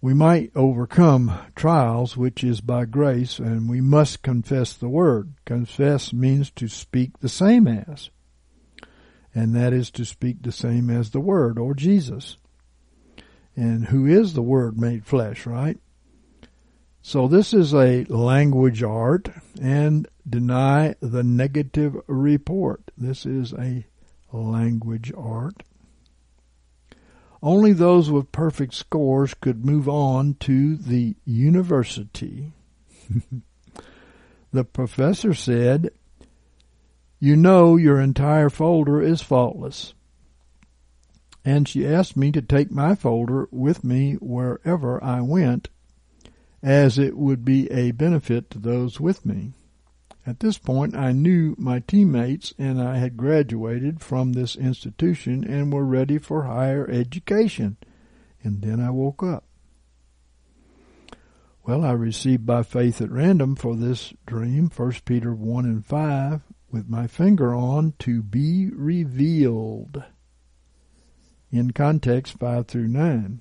S1: We might overcome trials, which is by grace, and we must confess the word. Confess means to speak the same as. And that is to speak the same as the word or Jesus. And who is the word made flesh, right? So this is a language art and deny the negative report. This is a language art. Only those with perfect scores could move on to the university. the professor said, You know your entire folder is faultless. And she asked me to take my folder with me wherever I went as it would be a benefit to those with me. At this point, I knew my teammates and I had graduated from this institution and were ready for higher education. And then I woke up. Well, I received by faith at random for this dream, 1 Peter 1 and 5, with my finger on, to be revealed. In context 5 through 9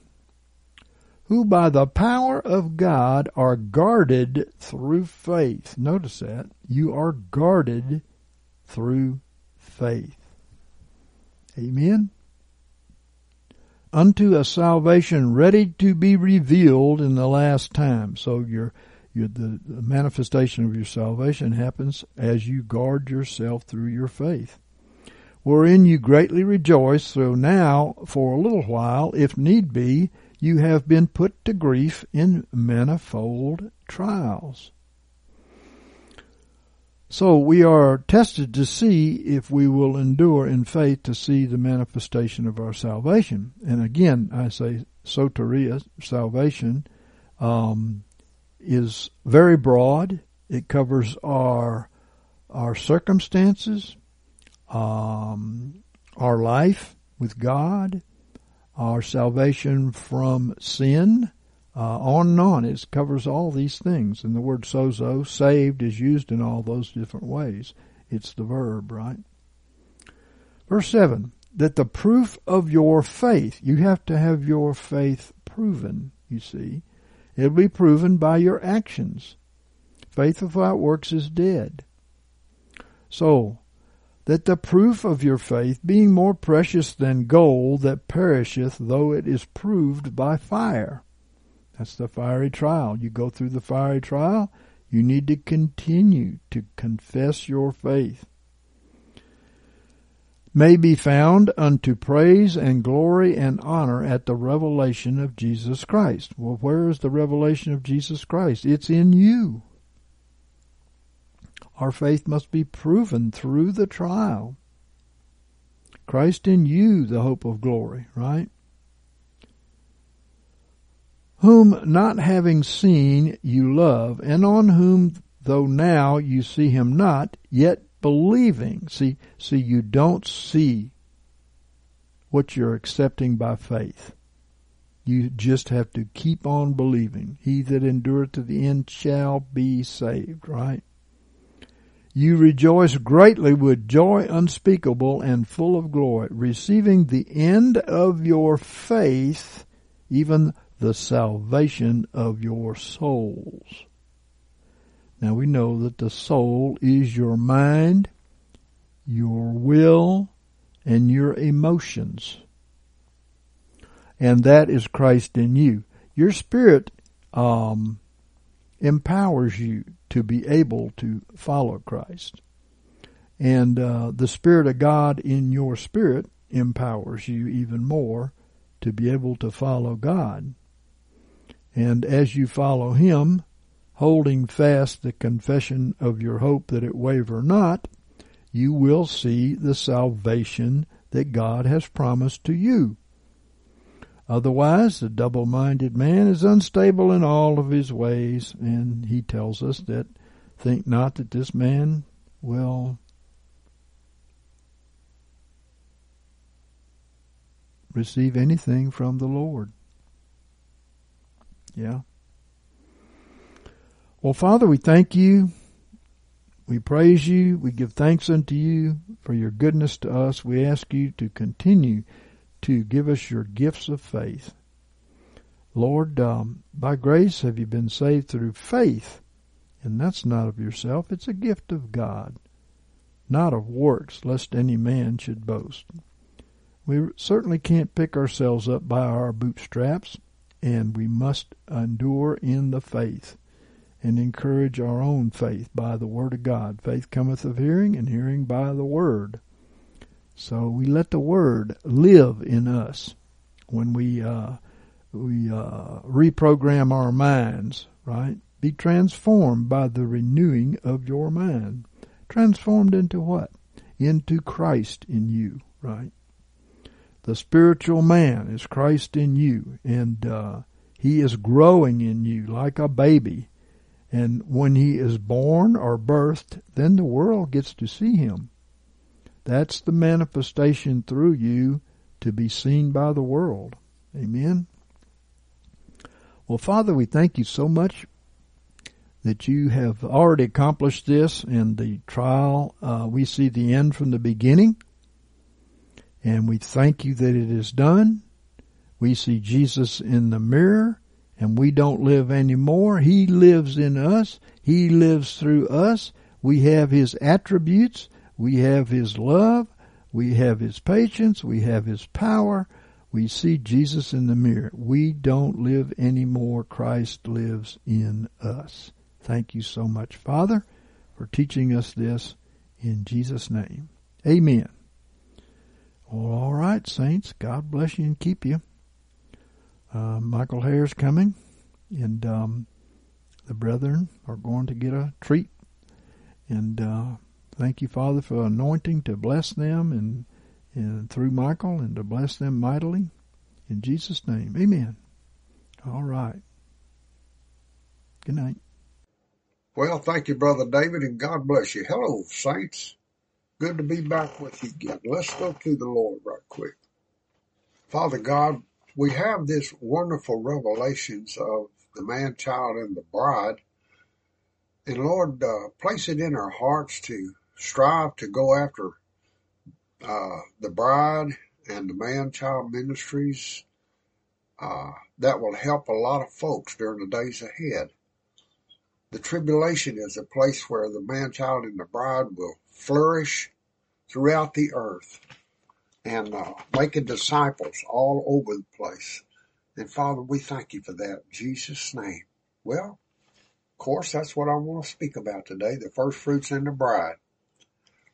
S1: who by the power of God are guarded through faith. Notice that. You are guarded through faith. Amen. Unto a salvation ready to be revealed in the last time. So your, your the, the manifestation of your salvation happens as you guard yourself through your faith wherein you greatly rejoice, though now, for a little while, if need be, you have been put to grief in manifold trials. So we are tested to see if we will endure in faith to see the manifestation of our salvation. And again, I say soteria, salvation, um, is very broad. It covers our our circumstances, um, our life with God, our salvation from sin, uh, on and on. It covers all these things. And the word sozo, saved, is used in all those different ways. It's the verb, right? Verse 7 that the proof of your faith, you have to have your faith proven, you see. It'll be proven by your actions. Faith without works is dead. So, that the proof of your faith, being more precious than gold that perisheth, though it is proved by fire. That's the fiery trial. You go through the fiery trial, you need to continue to confess your faith. May be found unto praise and glory and honor at the revelation of Jesus Christ. Well, where is the revelation of Jesus Christ? It's in you. Our faith must be proven through the trial. Christ in you, the hope of glory, right? Whom not having seen you love, and on whom though now you see him not, yet believing. See, see, you don't see what you're accepting by faith. You just have to keep on believing. He that endureth to the end shall be saved, right? You rejoice greatly with joy unspeakable and full of glory, receiving the end of your faith, even the salvation of your souls. Now we know that the soul is your mind, your will, and your emotions. And that is Christ in you. Your spirit um, empowers you to be able to follow Christ. And uh, the Spirit of God in your spirit empowers you even more to be able to follow God. And as you follow Him, holding fast the confession of your hope that it waver not, you will see the salvation that God has promised to you. Otherwise, the double-minded man is unstable in all of his ways, and he tells us that think not that this man will receive anything from the Lord. Yeah. Well, Father, we thank you. We praise you. We give thanks unto you for your goodness to us. We ask you to continue to give us your gifts of faith. Lord, um, by grace have you been saved through faith, and that's not of yourself. It's a gift of God, not of works, lest any man should boast. We certainly can't pick ourselves up by our bootstraps, and we must endure in the faith and encourage our own faith by the Word of God. Faith cometh of hearing, and hearing by the Word. So we let the Word live in us when we uh, we uh, reprogram our minds, right? Be transformed by the renewing of your mind. Transformed into what? Into Christ in you, right? The spiritual man is Christ in you, and uh, he is growing in you like a baby. And when he is born or birthed, then the world gets to see him. That's the manifestation through you to be seen by the world. Amen. Well, Father, we thank you so much that you have already accomplished this in the trial. Uh, we see the end from the beginning. And we thank you that it is done. We see Jesus in the mirror and we don't live anymore. He lives in us. He lives through us. We have His attributes. We have His love. We have His patience. We have His power. We see Jesus in the mirror. We don't live anymore. Christ lives in us. Thank you so much, Father, for teaching us this in Jesus' name. Amen. All right, saints. God bless you and keep you. Uh, Michael Hare's coming, and um, the brethren are going to get a treat. And uh, thank you, Father, for anointing to bless them and and through Michael and to bless them mightily. In Jesus' name, Amen. All right. Good night.
S2: Well, thank you, Brother David, and God bless you. Hello, saints. Good to be back with you again. Let's go to the Lord right quick. Father God, we have this wonderful revelations of the man child and the bride. And Lord, uh, place it in our hearts to strive to go after uh, the bride and the man child ministries. Uh, that will help a lot of folks during the days ahead. The tribulation is a place where the man child and the bride will flourish throughout the earth and uh, making disciples all over the place. And Father, we thank you for that Jesus' name. Well, of course, that's what I want to speak about today the first fruits and the bride.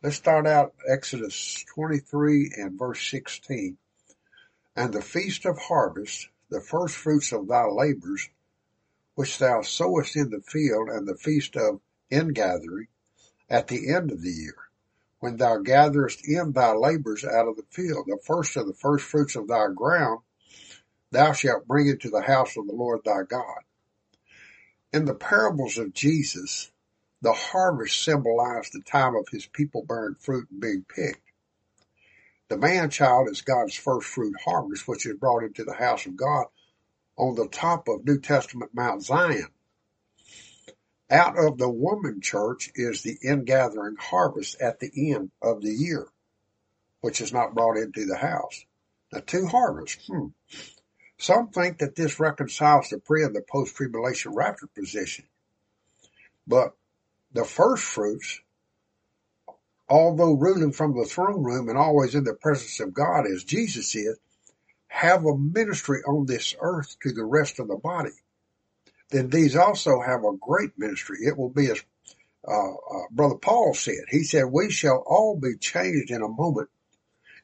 S2: Let's start out Exodus 23 and verse 16. And the feast of harvest, the first fruits of thy labors, which thou sowest in the field, and the feast of ingathering, at the end of the year when thou gatherest in thy labors out of the field, the first of the first fruits of thy ground, thou shalt bring into the house of the Lord thy God. In the parables of Jesus, the harvest symbolized the time of his people bearing fruit and being picked. The man child is God's first fruit harvest, which is brought into the house of God on the top of New Testament Mount Zion. Out of the woman church is the ingathering harvest at the end of the year, which is not brought into the house. Now, two harvests. Hmm. Some think that this reconciles the pre and the post tribulation rapture position. But the first fruits, although ruling from the throne room and always in the presence of God as Jesus is, have a ministry on this earth to the rest of the body then these also have a great ministry. It will be as uh, uh, Brother Paul said. He said, we shall all be changed in a moment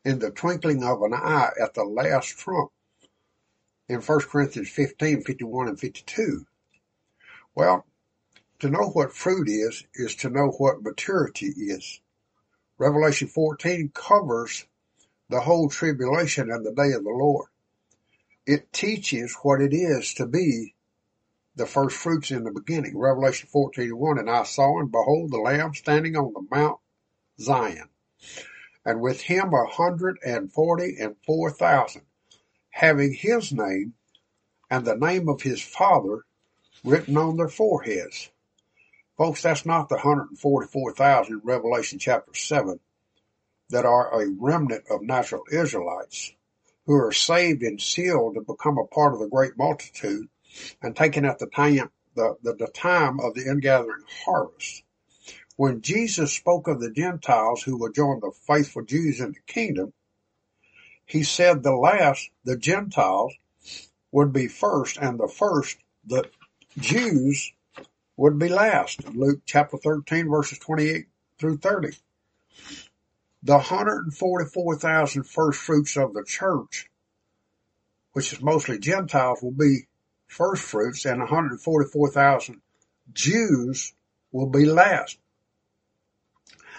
S2: in the twinkling of an eye at the last trump in 1 Corinthians 15, 51 and 52. Well, To know what fruit is, is to know what maturity is. Revelation 14 covers the whole tribulation and the day of the Lord. It teaches what it is to be the first fruits in the beginning. Revelation 14 1, and I saw and behold the Lamb standing on the Mount Zion, and with him a hundred and forty and four thousand, having his name and the name of his Father written on their foreheads. Folks, that's not the 144,000 in Revelation chapter 7 that are a remnant of natural Israelites who are saved and sealed to become a part of the great multitude and taken at the time, the, the, the time of the ingathering harvest. When Jesus spoke of the Gentiles who would join the faithful Jews in the kingdom, he said the last, the Gentiles, would be first, and the first, the Jews, would be last. Luke chapter 13, verses 28 through 30. The 144,000 first fruits of the church, which is mostly Gentiles, will be first fruits, and 144,000 Jews will be last.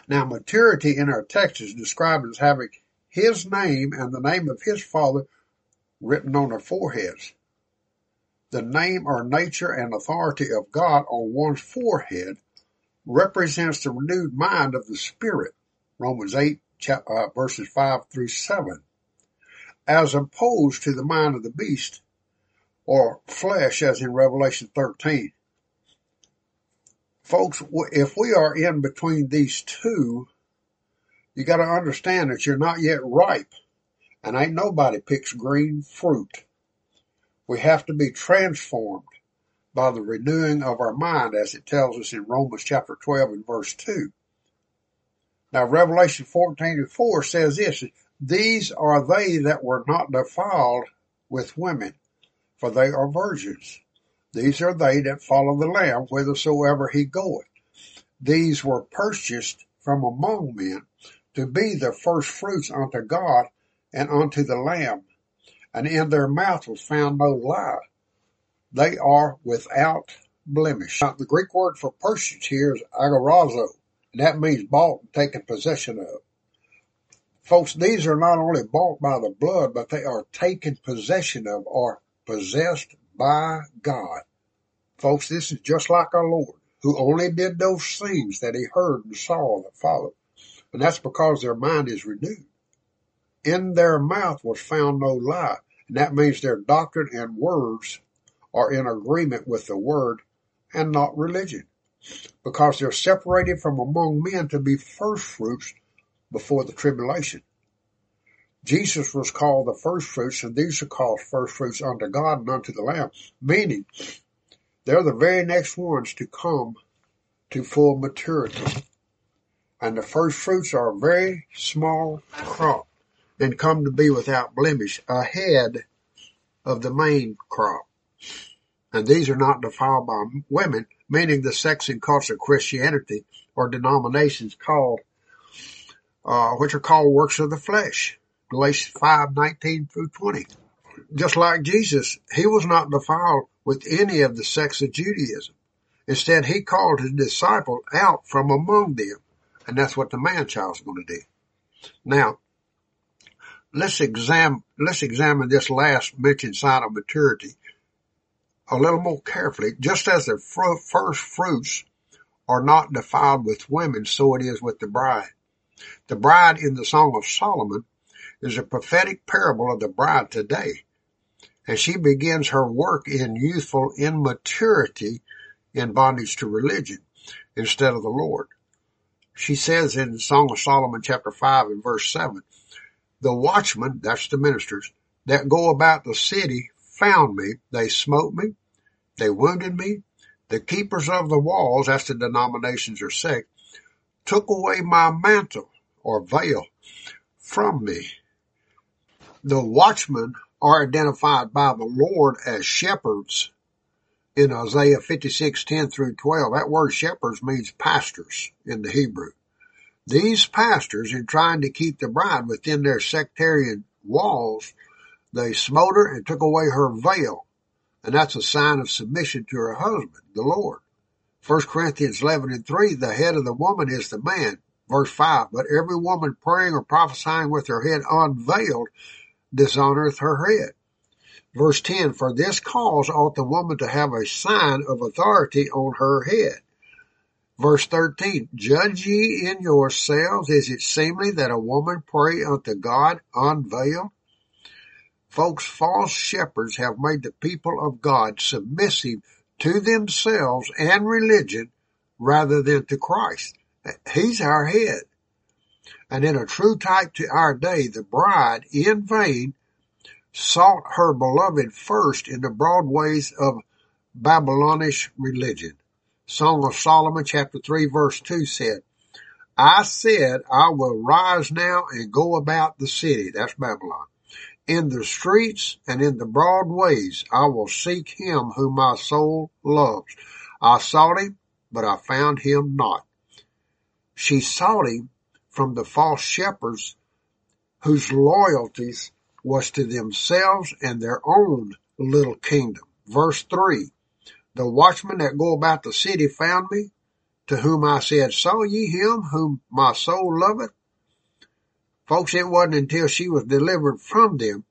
S2: Now, maturity in our text is described as having his name and the name of his father written on their foreheads. The name or nature and authority of God on one's forehead represents the renewed mind of the Spirit. Romans 8 uh, verses 5 through 7. As opposed to the mind of the beast or flesh as in Revelation 13. Folks, if we are in between these two, you got to understand that you're not yet ripe, and ain't nobody picks green fruit. We have to be transformed by the renewing of our mind, as it tells us in Romans chapter 12 and verse 2. Now, Revelation 14 and 4 says this, These are they that were not defiled with women, for they are virgins. These are they that follow the Lamb whithersoever he goeth. These were purchased from among men to be the first fruits unto God and unto the Lamb. And in their mouth was found no lie. They are without blemish. Now, the Greek word for purchased here is agorazo, and that means bought and taken possession of. Folks, these are not only bought by the blood, but they are taken possession of or possessed by God. Folks, this is just like our Lord, who only did those things that he heard and saw that followed. And that's because their mind is renewed. In their mouth was found no lie. And that means their doctrine and words are in agreement with the word and not religion. Because they're separated from among men to be first fruits before the tribulation. Jesus was called the first fruits, and these are called first fruits unto God and unto the Lamb, meaning they're the very next ones to come to full maturity. And the first fruits are a very small crop and come to be without blemish ahead of the main crop. And these are not defiled by women, meaning the sects and cults of Christianity or denominations called, uh, which are called works of the flesh. Galatians 5, 19 through 20. Just like Jesus, he was not defiled with any of the sects of Judaism. Instead, he called his disciples out from among them. And that's what the man child's going to do. Now, let's examine, let's examine this last mentioned sign of maturity a little more carefully. Just as the fr- first fruits are not defiled with women, so it is with the bride. The bride in the Song of Solomon is a prophetic parable of the bride today. And she begins her work in youthful immaturity in bondage to religion instead of the Lord. She says in Song of Solomon chapter 5 and verse 7, the watchmen, that's the ministers, that go about the city found me. They smote me. They wounded me. The keepers of the walls, that's the denominations or sect, took away my mantle or veil from me. The watchmen are identified by the Lord as shepherds in Isaiah 56, 10 through 12. That word shepherds means pastors in the Hebrew. These pastors, in trying to keep the bride within their sectarian walls, they smote her and took away her veil. And that's a sign of submission to her husband, the Lord. 1 Corinthians 11 and 3, the head of the woman is the man. Verse 5, but every woman praying or prophesying with her head unveiled dishonoreth her head. Verse 10, for this cause ought the woman to have a sign of authority on her head. Verse 13, judge ye in yourselves, is it seemly that a woman pray unto God unveiled? Folks, false shepherds have made the people of God submissive to themselves and religion rather than to Christ. He's our head. And in a true type to our day, the bride in vain sought her beloved first in the broad ways of Babylonish religion. Song of Solomon chapter 3 verse 2 said, I said I will rise now and go about the city. That's Babylon. In the streets and in the broad ways I will seek him whom my soul loves. I sought him, but I found him not. She sought him from the false shepherds whose loyalties was to themselves and their own little kingdom. Verse 3 The watchmen that go about the city found me, to whom I said, Saw ye him whom my soul loveth? Folks, it wasn't until she was delivered from them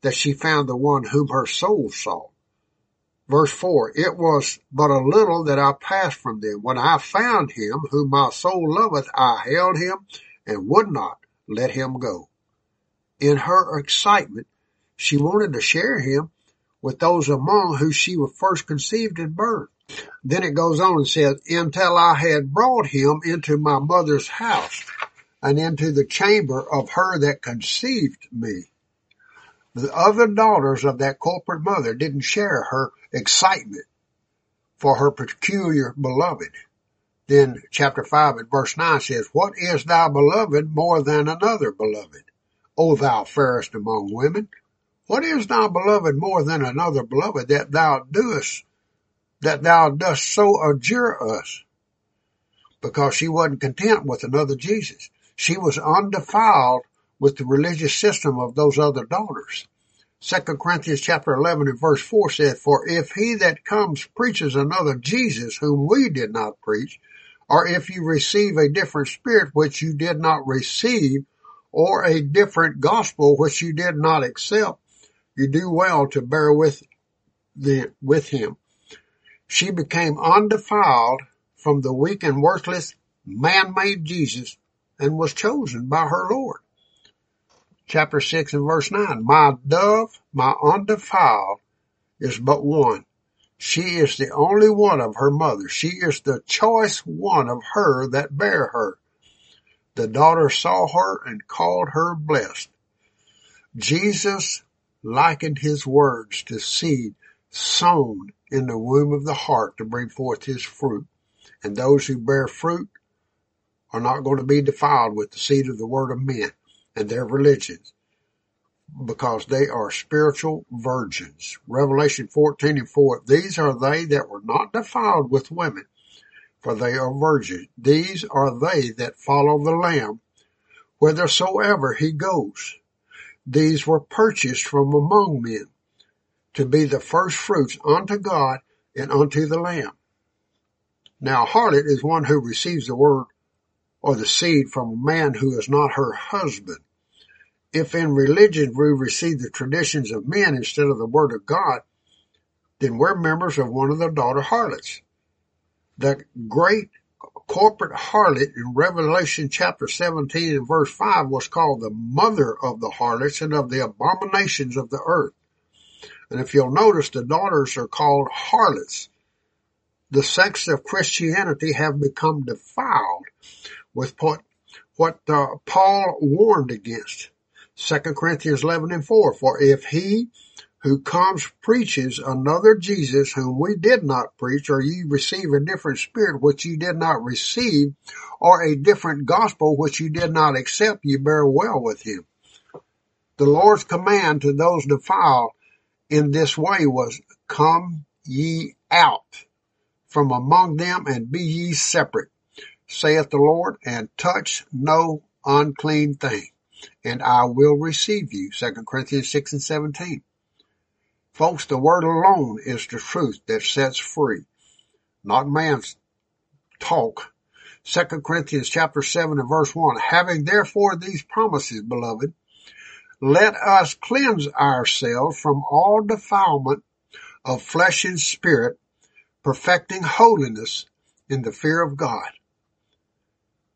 S2: that she found the one whom her soul sought. Verse 4, It was but a little that I passed from them. When I found him whom my soul loveth, I held him and would not let him go. In her excitement, she wanted to share him with those among whom she was first conceived and birthed. Then it goes on and says, Until I had brought him into my mother's house and into the chamber of her that conceived me. The other daughters of that corporate mother didn't share her excitement for her peculiar beloved. Then chapter 5 and verse 9 says, What is thy beloved more than another beloved? O thou fairest among women, what is thy beloved more than another beloved that thou doest, that thou dost so adjure us? Because she wasn't content with another Jesus. She was undefiled with the religious system of those other daughters. Second Corinthians chapter 11 and verse 4 said, For if he that comes preaches another Jesus whom we did not preach, or if you receive a different spirit which you did not receive, or a different gospel which you did not accept, you do well to bear with the, with him. She became undefiled from the weak and worthless man-made Jesus and was chosen by her Lord. Chapter 6 and verse 9. My dove, my undefiled, is but one. She is the only one of her mother. She is the choice one of her that bare her. The daughter saw her and called her blessed. Jesus likened his words to seed sown in the womb of the heart to bring forth his fruit. And those who bear fruit are not going to be defiled with the seed of the word of men and their religions because they are spiritual virgins. Revelation 14 and 4. These are they that were not defiled with women for they are virgins. These are they that follow the Lamb whithersoever he goes. These were purchased from among men to be the first fruits unto God and unto the Lamb. Now, harlot is one who receives the word or the seed from a man who is not her husband. If in religion we receive the traditions of men instead of the word of God, then we're members of one of the daughter harlots the great corporate harlot in Revelation chapter 17 and verse 5 was called the mother of the harlots and of the abominations of the earth. And if you'll notice, the daughters are called harlots. The sects of Christianity have become defiled with what, what uh, Paul warned against. 2 Corinthians 11 and 4. For if he who comes preaches another Jesus whom we did not preach, or ye receive a different spirit which ye did not receive, or a different gospel which you did not accept, ye bear well with him. The Lord's command to those defiled in this way was, come ye out from among them and be ye separate, saith the Lord, and touch no unclean thing, and I will receive you. 2 Corinthians 6 and 17. Folks, the word alone is the truth that sets free, not man's talk. Second Corinthians chapter 7 and verse 1. Having therefore these promises, beloved, let us cleanse ourselves from all defilement of flesh and spirit, perfecting holiness in the fear of God.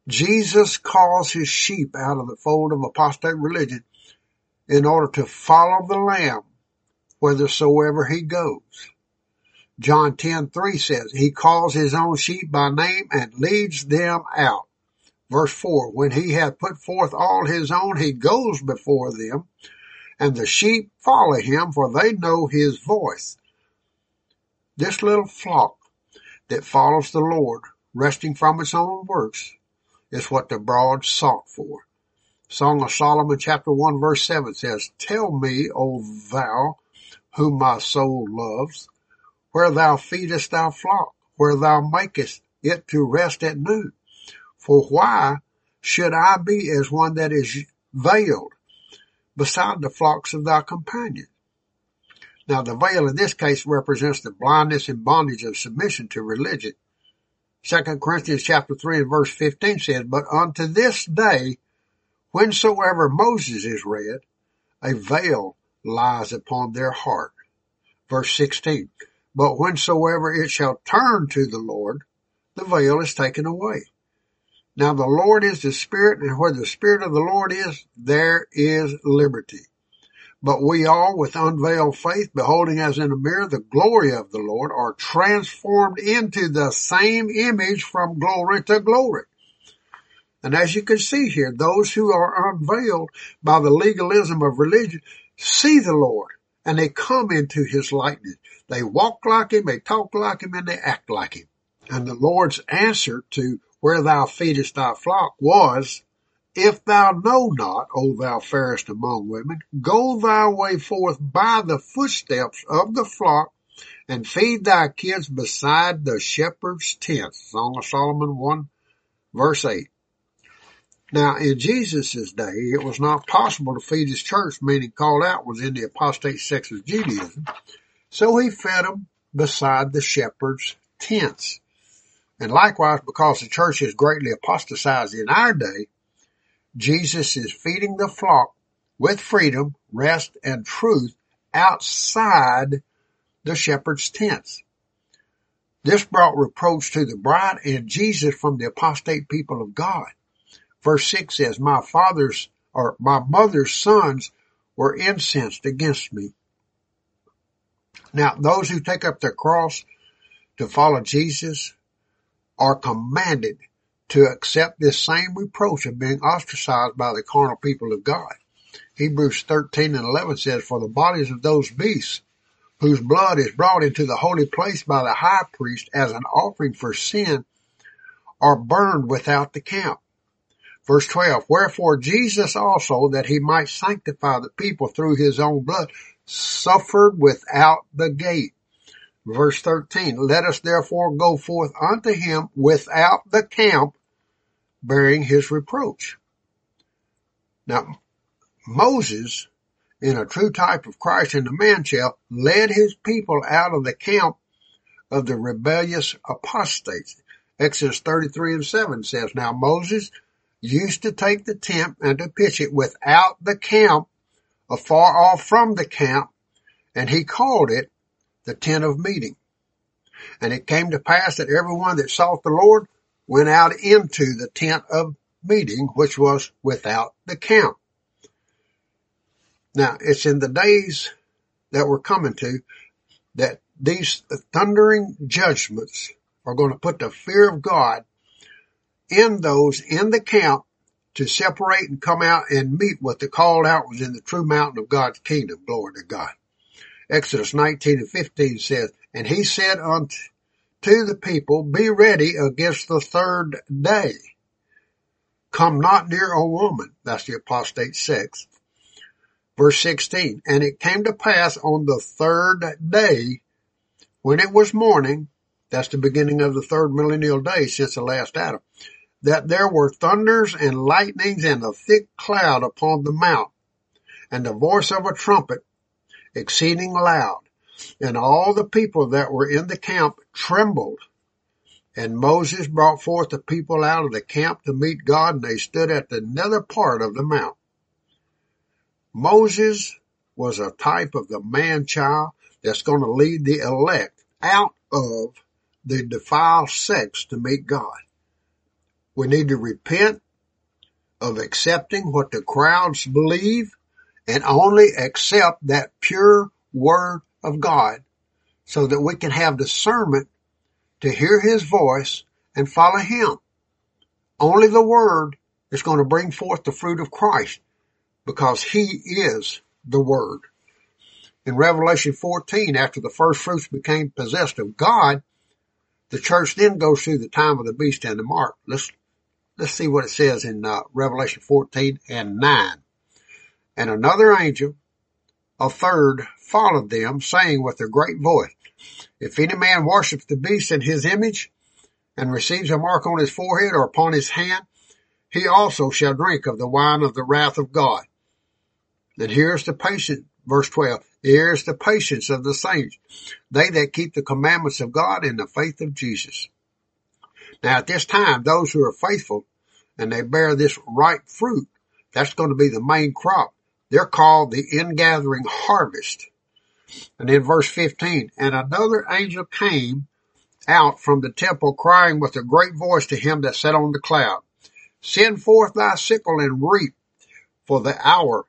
S2: Jesus calls his sheep out of the fold of apostate religion in order to follow the Lamb whithersoever he goes. John 10:3 says, He calls his own sheep by name and leads them out. Verse 4, When he hath put forth all his own, he goes before them, and the sheep follow him, for they know his voice. This little flock that follows the Lord, resting from its own works, is what the broad sought for. Song of Solomon chapter 1 verse 7 says, Tell me, O thou, whom my soul loves, where thou feedest thy flock, where thou makest it to rest at noon. For why should I be as one that is veiled beside the flocks of thy companions? Now the veil in this case represents the blindness and bondage of submission to religion. Second Corinthians chapter 3 and verse 15 says, But unto this day, whensoever Moses is read, a veil lies upon their heart. Verse 16, But whensoever it shall turn to the Lord, the veil is taken away. Now the Lord is the Spirit, and where the Spirit of the Lord is, there is liberty. But we all, with unveiled faith, beholding as in a mirror the glory of the Lord, are transformed into the same image from glory to glory. And as you can see here, those who are unveiled by the legalism of religion see the Lord and they come into his likeness. They walk like him, they talk like him, and they act like him. And the Lord's answer to where thou feedest thy flock was, if thou know not, O thou fairest among women, go thy way forth by the footsteps of the flock and feed thy kids beside the shepherd's tent. Song of Solomon 1 verse 8. Now in Jesus' day, it was not possible to feed his church, meaning called out was in the apostate sects of Judaism. So he fed them beside the shepherd's tents. And likewise, because the church has greatly apostatized in our day, Jesus is feeding the flock with freedom, rest, and truth outside the shepherd's tents. This brought reproach to the bride and Jesus from the apostate people of God. Verse 6 says, My father's or my mother's sons were incensed against me. Now, those who take up their cross to follow Jesus are commanded to accept this same reproach of being ostracized by the carnal people of God. Hebrews 13 and 11 says, For the bodies of those beasts whose blood is brought into the holy place by the high priest as an offering for sin are burned without the camp. Verse 12, Wherefore Jesus also, that he might sanctify the people through his own blood, suffered without the gate. Verse 13, Let us therefore go forth unto him without the camp, bearing his reproach. Now, Moses, in a true type of Christ in the man child, led his people out of the camp of the rebellious apostates. Exodus 33 and 7 says, Now Moses used to take the tent and to pitch it without the camp, afar off from the camp, and he called it the tent of meeting. And it came to pass that everyone that sought the Lord went out into the tent of meeting, which was without the camp. Now, it's in the days that we're coming to that these thundering judgments are going to put the fear of God in those in the camp to separate and come out and meet what the called out was in the true mountain of God's kingdom. Glory to God. Exodus 19 and 15 says, And he said unto the people, Be ready against the third day. Come not near a woman. That's the apostate sects. Verse 16, And it came to pass on the third day, when it was morning, that's the beginning of the third millennial day since the last Adam, that there were thunders and lightnings and a thick cloud upon the mount, and the voice of a trumpet exceeding loud. And all the people that were in the camp trembled And Moses brought forth the people out of the camp to meet God, and they stood at the nether part of the mount. Moses was a type of the man child that's going to lead the elect out of the defiled sects to meet God. We need to repent of accepting what the crowds believe and only accept that pure word of God so that we can have discernment to hear his voice and follow him. Only the word is going to bring forth the fruit of Christ because he is the word. In Revelation 14, after the first fruits became possessed of God, the church then goes through the time of the beast and the mark. Let's, let's see what it says in uh, Revelation 14 and 9. And another angel, a third, followed them, saying with a great voice, If any man worships the beast in his image, and receives a mark on his forehead or upon his hand, he also shall drink of the wine of the wrath of God. And here's the patience, verse 12, here's the patience of the saints, they that keep the commandments of God in the faith of Jesus. Now at this time, those who are faithful and they bear this ripe fruit, that's going to be the main crop. They're called the ingathering harvest. And in verse 15, and another angel came out from the temple crying with a great voice to him that sat on the cloud, send forth thy sickle and reap, for the hour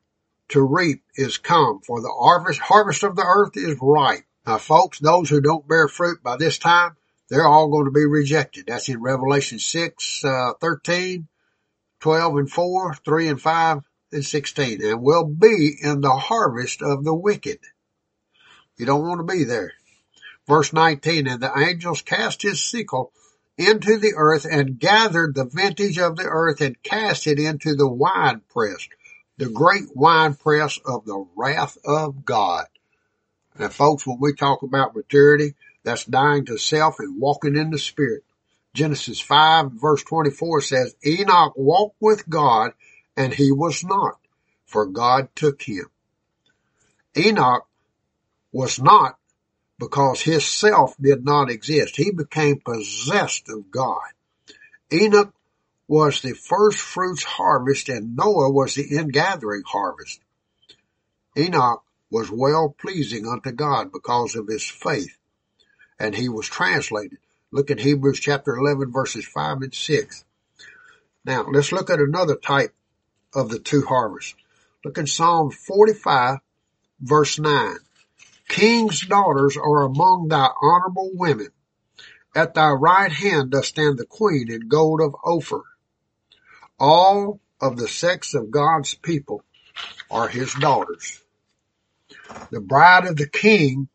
S2: to reap is come, for the harvest, harvest of the earth is ripe. Now folks, those who don't bear fruit by this time, they're all going to be rejected. That's in Revelation 6, uh, 13, 12 and 4, 3 and 5, and 16, and will be in the harvest of the wicked. You don't want to be there. Verse 19, and the angels cast his sickle into the earth and gathered the vintage of the earth and cast it into the wine press, the great wine press of the wrath of God. Now folks, when we talk about maturity, that's dying to self and walking in the spirit. Genesis 5 verse 24 says, Enoch walked with God and he was not, for God took him. Enoch was not because his self did not exist. He became possessed of God. Enoch was the first fruits harvest and Noah was the ingathering harvest. Enoch was well pleasing unto God because of his faith and he was translated. Look at Hebrews chapter 11 verses 5 and 6. Now let's look at another type of the two harvests. Look in Psalm 45 verse 9. King's daughters are among thy honorable women. At thy right hand doth stand the queen in gold of Ophir. All of the sects of God's people are his daughters. The bride of the king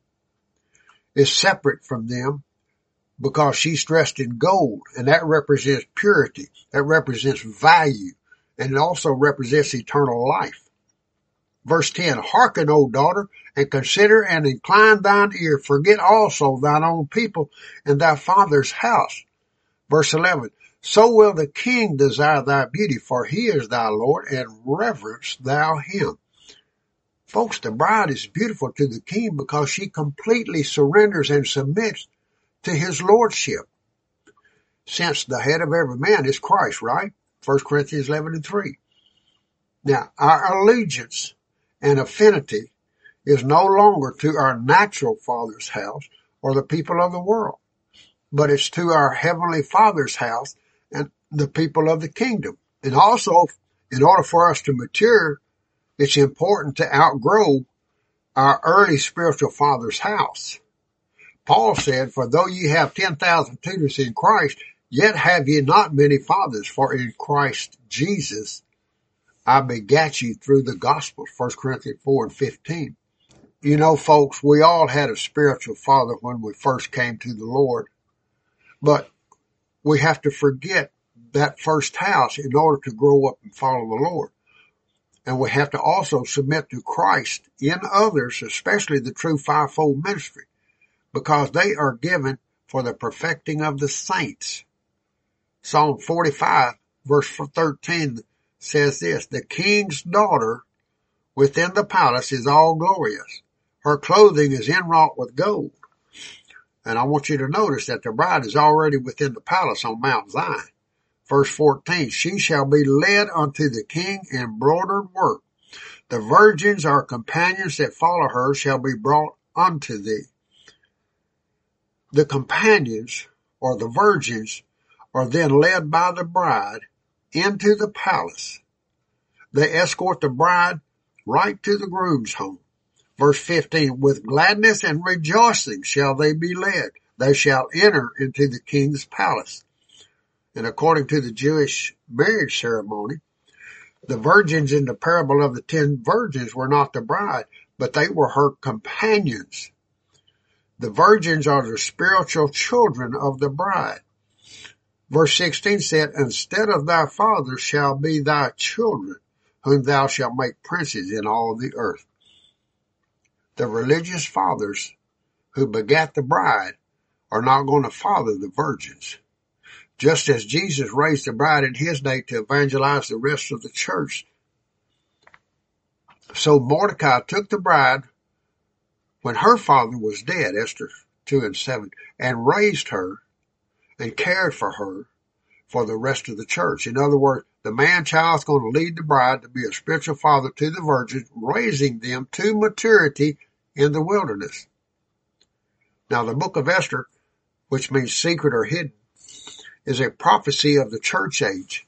S2: is separate from them because she's dressed in gold and that represents purity. That represents value and it also represents eternal life. Verse 10, hearken, O daughter, and consider and incline thine ear. Forget also thine own people and thy father's house. Verse 11, so will the king desire thy beauty, for he is thy Lord, and reverence thou him. Folks, the bride is beautiful to the king because she completely surrenders and submits to his lordship. Since the head of every man is Christ, right? 1 Corinthians 11 and 3. Now, our allegiance and affinity is no longer to our natural father's house or the people of the world, but it's to our heavenly father's house and the people of the kingdom. And also, in order for us to mature, it's important to outgrow our early spiritual father's house. Paul said, for though ye have 10,000 tutors in Christ, Yet have ye not many fathers, for in Christ Jesus I begat you through the gospel. 1 Corinthians 4 and 15. You know, folks, we all had a spiritual father when we first came to the Lord, but we have to forget that first house in order to grow up and follow the Lord. And we have to also submit to Christ in others, especially the true fivefold ministry, because they are given for the perfecting of the saints. Psalm 45 verse 13 says this, the king's daughter within the palace is all glorious. Her clothing is inwrought with gold. And I want you to notice that the bride is already within the palace on Mount Zion. Verse 14, she shall be led unto the king in broidered work. The virgins or companions that follow her shall be brought unto thee. The companions or the virgins are then led by the bride into the palace. They escort the bride right to the groom's home. Verse 15, with gladness and rejoicing shall they be led. They shall enter into the king's palace. And according to the Jewish marriage ceremony, the virgins in the parable of the ten virgins were not the bride, but they were her companions. The virgins are the spiritual children of the bride. Verse 16 said, Instead of thy fathers shall be thy children, whom thou shalt make princes in all the earth. The religious fathers who begat the bride are not going to father the virgins. Just as Jesus raised the bride in his day to evangelize the rest of the church. So Mordecai took the bride when her father was dead, Esther 2 and 7, and raised her and cared for her for the rest of the church. In other words, the man child is going to lead the bride to be a spiritual father to the virgins, raising them to maturity in the wilderness. Now the book of Esther, which means secret or hidden, is a prophecy of the church age,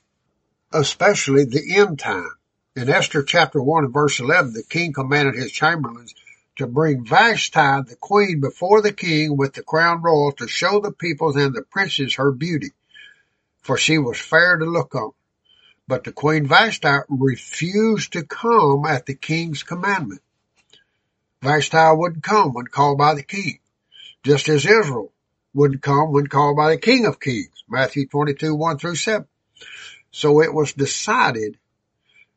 S2: especially the end time. In Esther chapter 1 and verse 11, the king commanded his chamberlains to bring Vashti the queen before the king with the crown royal to show the peoples and the princes her beauty, for she was fair to look on. But the queen Vashti refused to come at the king's commandment. Vashti wouldn't come when called by the king, just as Israel wouldn't come when called by the king of kings, Matthew 22, 1 through 7. So it was decided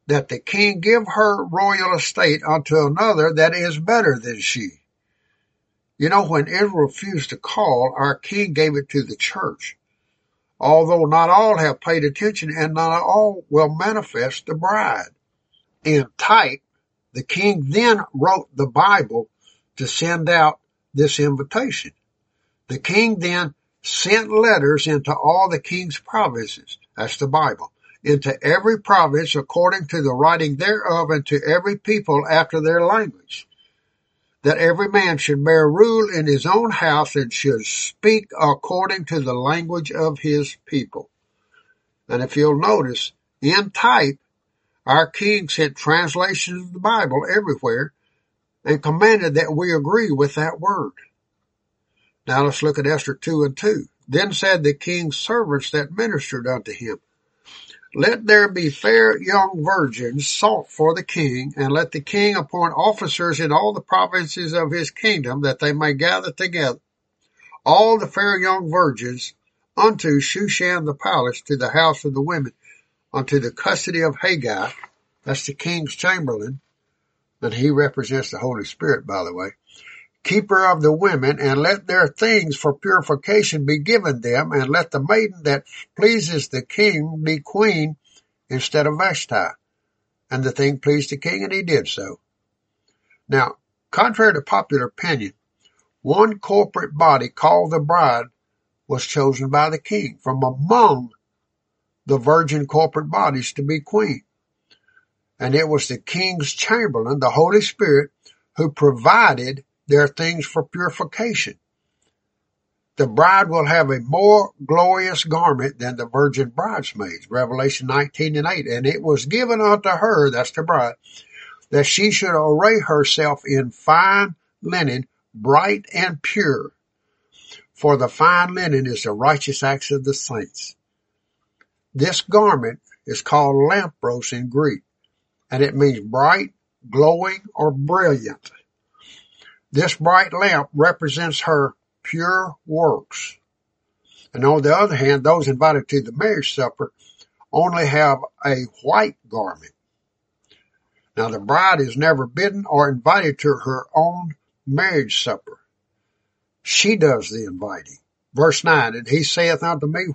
S2: that the king give her royal estate unto another that is better than she. You know, when Israel refused to call, our king gave it to the church. Although not all have paid attention and not all will manifest the bride. In type, the king then wrote the Bible to send out this invitation. The king then sent letters into all the king's provinces. That's the Bible into every province according to the writing thereof and to every people after their language. That every man should bear rule in his own house and should speak according to the language of his people. And if you'll notice, in type, our king sent translations of the Bible everywhere and commanded that we agree with that word. Now let's look at Esther 2 and 2. Then said the king's servants that ministered unto him, let there be fair young virgins sought for the king, and let the king appoint officers in all the provinces of his kingdom, that they may gather together all the fair young virgins unto Shushan the palace, to the house of the women, unto the custody of Hegai, that's the king's chamberlain, and he represents the Holy Spirit, by the way, keeper of the women, and let their things for purification be given them, and let the maiden that pleases the king be queen instead of Vashti. And the thing pleased the king, and he did so. Now, contrary to popular opinion, one corporate body called the bride was chosen by the king from among the virgin corporate bodies to be queen. And it was the king's chamberlain, the Holy Spirit, who provided there are things for purification. The bride will have a more glorious garment than the virgin bridesmaids, Revelation 19 and 8. And it was given unto her, that's the bride, that she should array herself in fine linen, bright and pure. For the fine linen is the righteous acts of the saints. This garment is called lampros in Greek, and it means bright, glowing, or brilliant. This bright lamp represents her pure works. And on the other hand, those invited to the marriage supper only have a white garment. Now the bride is never bidden or invited to her own marriage supper. She does the inviting. Verse 9, and he saith unto me,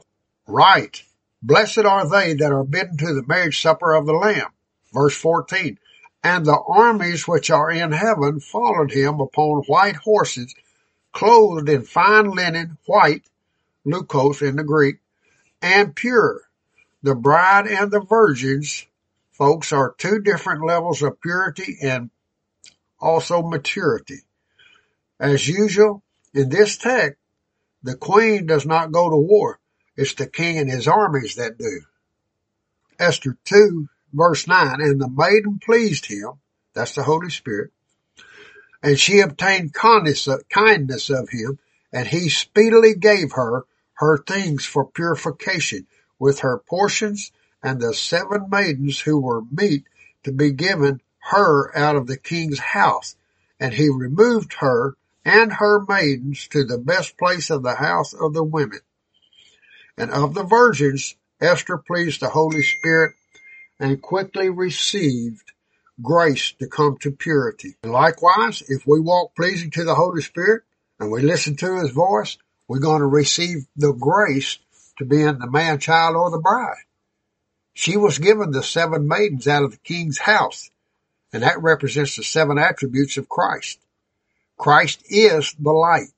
S2: Right, blessed are they that are bidden to the marriage supper of the Lamb. Verse 14, and the armies which are in heaven followed him upon white horses, clothed in fine linen, white, leukos in the Greek, and pure. The bride and the virgins, folks, are two different levels of purity and also maturity. As usual, in this text, the queen does not go to war. It's the king and his armies that do. Esther 2 verse 9, and the maiden pleased him, that's the Holy Spirit, and she obtained kindness of, him, and he speedily gave her her things for purification with her portions and the seven maidens who were meet to be given her out of the king's house. And he removed her and her maidens to the best place of the house of the women. And of the virgins, Esther pleased the Holy Spirit and quickly received grace to come to purity. And likewise, if we walk pleasing to the Holy Spirit and we listen to his voice, we're going to receive the grace to be in the man child or the bride. She was given the seven maidens out of the king's house, and that represents the seven attributes of Christ. Christ is the light,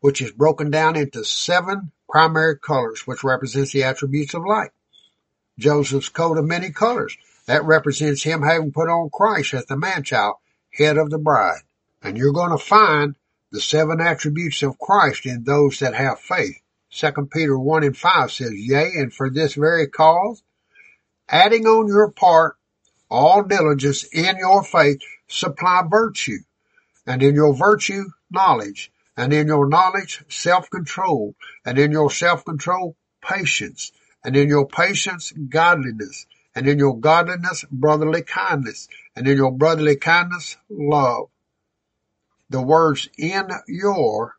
S2: which is broken down into seven primary colors, which represents the attributes of light. Joseph's coat of many colors. That represents him having put on Christ as the man-child, head of the bride. And you're going to find the seven attributes of Christ in those that have faith. Second Peter 1 and 5 says, Yea, and for this very cause, adding on your part all diligence in your faith, supply virtue, and in your virtue, knowledge, and in your knowledge, self-control, and in your self-control, patience, and in your patience, godliness, and in your godliness, brotherly kindness, and in your brotherly kindness, love. The words in your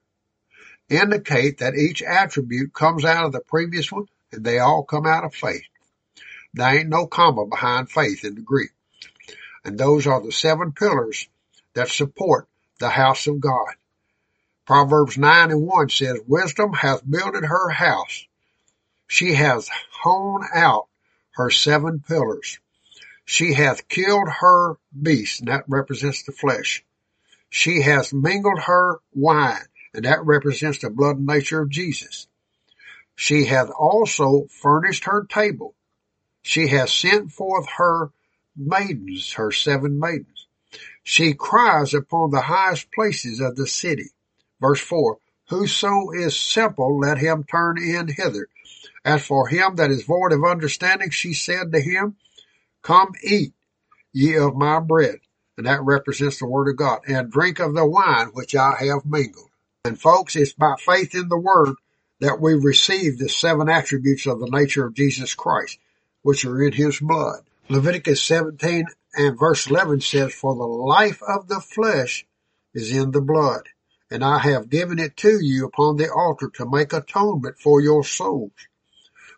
S2: indicate that each attribute comes out of the previous one and they all come out of faith. There ain't no comma behind faith in the Greek. And those are the seven pillars that support the house of God. Proverbs 9 and 1 says, Wisdom hath builded her house she hath hewn out her seven pillars. She hath killed her beast, and that represents the flesh. She hath mingled her wine, and that represents the blood and nature of Jesus. She hath also furnished her table. She hath sent forth her maidens, her seven maidens. She cries upon the highest places of the city. Verse 4 Whoso is simple, let him turn in hither. As for him that is void of understanding, she said to him, Come eat ye of my bread. And that represents the word of God. And drink of the wine which I have mingled. And folks, it's by faith in the word that we receive the seven attributes of the nature of Jesus Christ, which are in his blood. Leviticus 17 and verse 11 says, For the life of the flesh is in the blood, and I have given it to you upon the altar to make atonement for your souls.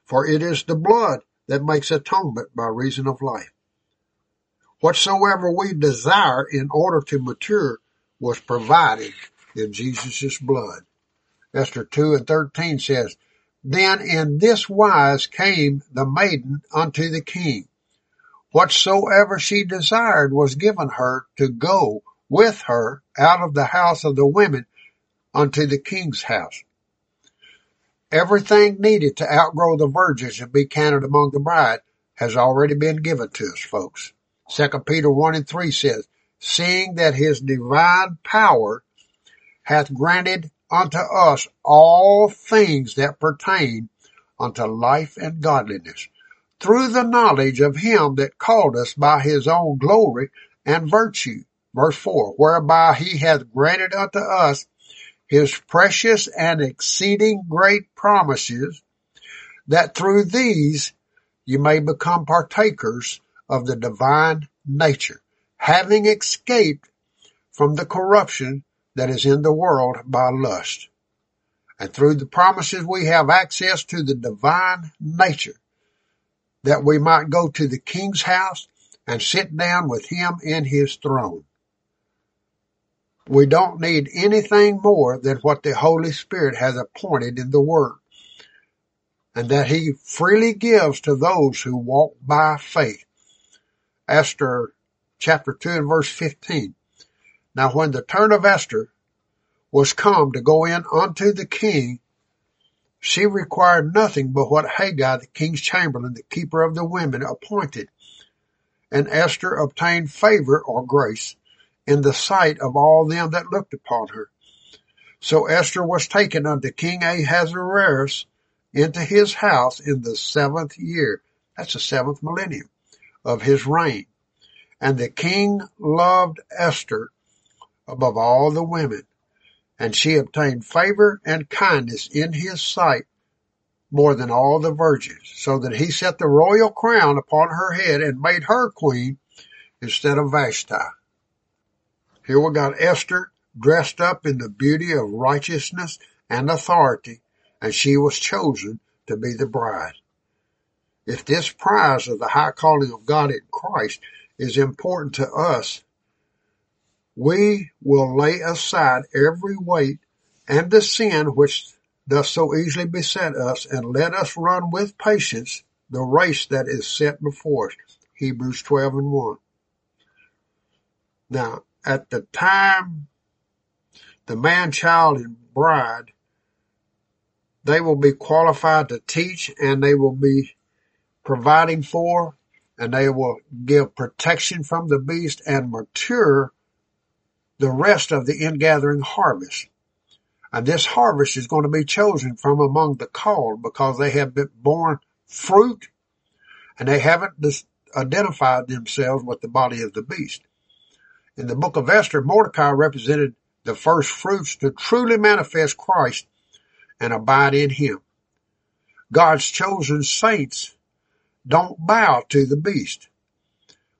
S2: For it is the blood that makes atonement by reason of life. Whatsoever we desire in order to mature was provided in Jesus' blood. Esther 2 and 13 says, Then in this wise came the maiden unto the king. Whatsoever she desired was given her to go with her out of the house of the women unto the king's house. Everything needed to outgrow the virgins and be counted among the bride has already been given to us, folks. Second Peter 1 and 3 says, Seeing that his divine power hath granted unto us all things that pertain unto life and godliness, through the knowledge of him that called us by his own glory and virtue. Verse 4, whereby he hath granted unto us his precious and exceeding great promises, that through these you may become partakers of the divine nature, having escaped from the corruption that is in the world by lust. And through the promises we have access to the divine nature, that we might go to the king's house and sit down with him in his throne. We don't need anything more than what the Holy Spirit has appointed in the Word and that He freely gives to those who walk by faith. Esther chapter 2 and verse 15. Now when the turn of Esther was come to go in unto the king, she required nothing but what Hegai, the king's chamberlain, the keeper of the women, appointed. And Esther obtained favor or grace in the sight of all them that looked upon her. So Esther was taken unto King Ahasuerus into his house in the seventh year. That's the seventh millennium of his reign. And the king loved Esther above all the women, and she obtained favor and kindness in his sight more than all the virgins, so that he set the royal crown upon her head and made her queen instead of Vashti. Here we got Esther dressed up in the beauty of righteousness and authority, and she was chosen to be the bride. If this prize of the high calling of God in Christ is important to us, we will lay aside every weight and the sin which does so easily beset us and let us run with patience the race that is set before us. Hebrews 12 and 1. Now, at the time the man, child, and bride, they will be qualified to teach and they will be providing for and they will give protection from the beast and mature the rest of the ingathering harvest. And this harvest is going to be chosen from among the called because they have been born fruit and they haven't identified themselves with the body of the beast. In the book of Esther, Mordecai represented the first fruits to truly manifest Christ and abide in him. God's chosen saints don't bow to the beast.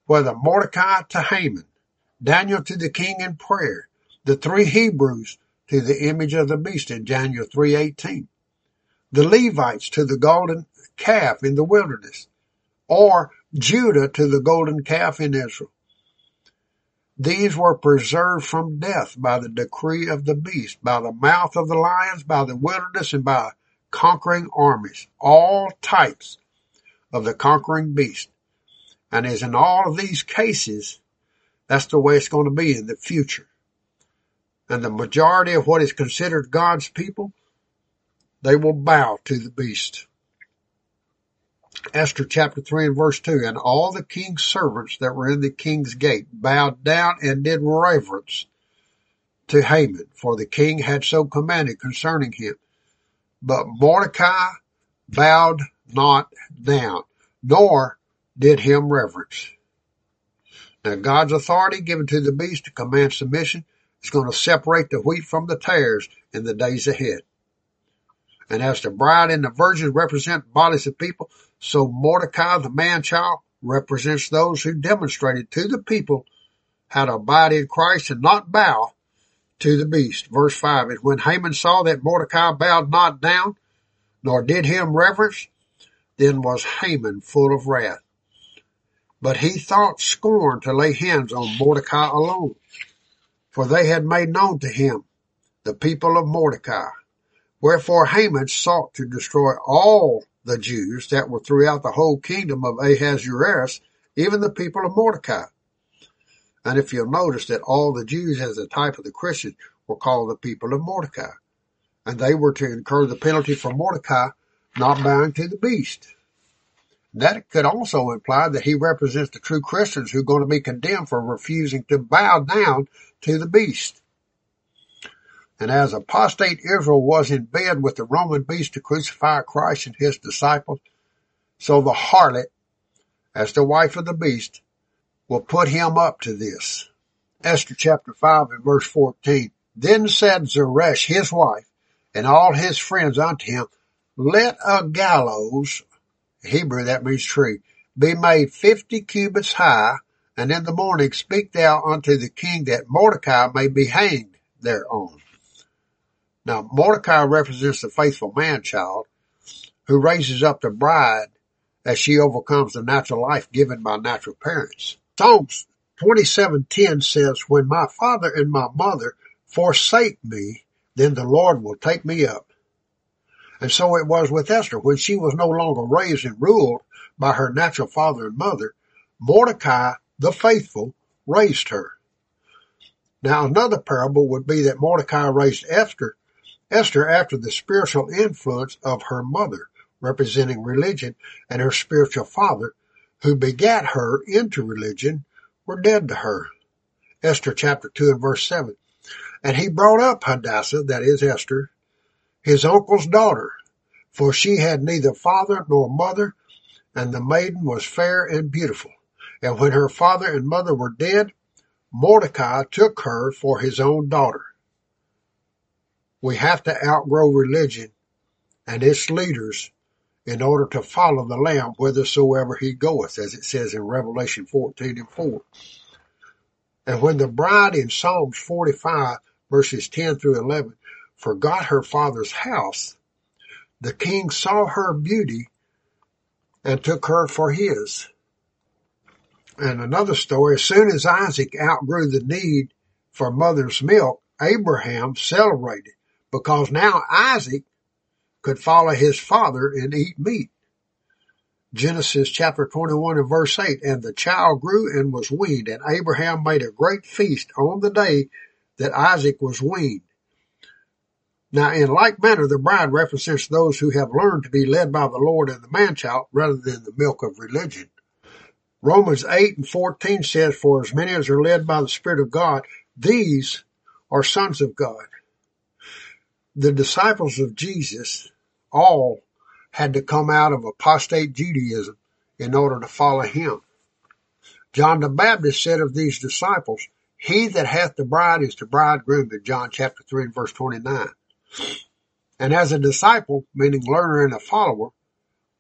S2: Whether Mordecai to Haman, Daniel to the king in prayer, the three Hebrews to the image of the beast in Daniel 3.18, the Levites to the golden calf in the wilderness, or Judah to the golden calf in Israel. These were preserved from death by the decree of the beast, by the mouth of the lions, by the wilderness, and by conquering armies, all types of the conquering beast. And as in all of these cases, that's the way it's going to be in the future. And the majority of what is considered God's people, they will bow to the beast. Esther chapter 3 and verse 2, and all the king's servants that were in the king's gate bowed down and did reverence to Haman, for the king had so commanded concerning him. But Mordecai bowed not down, nor did him reverence. Now God's authority given to the beast to command submission is going to separate the wheat from the tares in the days ahead. And as the bride and the virgins represent bodies of people, so Mordecai, the man child, represents those who demonstrated to the people how to abide in Christ and not bow to the beast. Verse 5 is when Haman saw that Mordecai bowed not down, nor did him reverence, then was Haman full of wrath. But he thought scorn to lay hands on Mordecai alone, for they had made known to him the people of Mordecai. Wherefore Haman sought to destroy all the Jews that were throughout the whole kingdom of Ahasuerus, even the people of Mordecai. And if you'll notice that all the Jews as a type of the Christians were called the people of Mordecai. And they were to incur the penalty for Mordecai not bowing to the beast. That could also imply that he represents the true Christians who are going to be condemned for refusing to bow down to the beast. And as apostate Israel was in bed with the Roman beast to crucify Christ and his disciples, so the harlot, as the wife of the beast, will put him up to this. Esther chapter 5 and verse 14. Then said Zeresh, his wife, and all his friends unto him, let a gallows, Hebrew that means tree, be made fifty cubits high, and in the morning speak thou unto the king that Mordecai may be hanged thereon. Now, Mordecai represents the faithful man child who raises up the bride as she overcomes the natural life given by natural parents. Psalms 27:10 says, When my father and my mother forsake me, then the Lord will take me up. And so it was with Esther. When she was no longer raised and ruled by her natural father and mother, Mordecai, the faithful, raised her. Now another parable would be that Mordecai raised Esther, Esther after the spiritual influence of her mother, representing religion, and her spiritual father, who begat her into religion, were dead to her. Esther chapter 2 and verse 7. And he brought up Hadassah, that is Esther, his uncle's daughter, for she had neither father nor mother, and the maiden was fair and beautiful. And when her father and mother were dead, Mordecai took her for his own daughter. We have to outgrow religion and its leaders in order to follow the Lamb whithersoever he goeth, as it says in Revelation 14 and 4. And when the bride in Psalms 45 verses 10 through 11 forgot her father's house, the king saw her beauty and took her for his. And another story, as soon as Isaac outgrew the need for mother's milk, Abraham celebrated because now Isaac could follow his father and eat meat. Genesis chapter 21 and verse 8, and the child grew and was weaned, and Abraham made a great feast on the day that Isaac was weaned. Now, in like manner, the bride represents those who have learned to be led by the Lord and the man-child rather than the milk of religion. Romans 8 and 14 says, For as many as are led by the Spirit of God, these are sons of God. The disciples of Jesus all had to come out of apostate Judaism in order to follow him. John the Baptist said of these disciples, He that hath the bride is the bridegroom in John chapter 3 and verse 29. And as a disciple, meaning learner and a follower,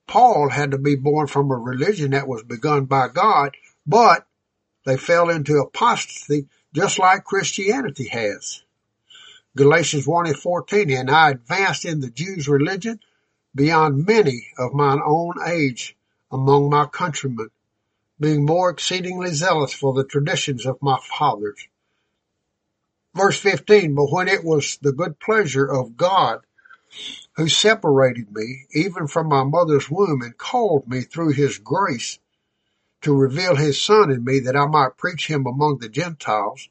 S2: Paul had to be born from a religion that was begun by God, but they fell into apostasy just like Christianity has. Galatians 1 and 14, and I advanced in the Jews' religion beyond many of mine own age among my countrymen, being more exceedingly zealous for the traditions of my fathers. Verse 15, but when it was the good pleasure of God who separated me even from my mother's womb and called me through his grace to reveal his son in me that I might preach him among the Gentiles.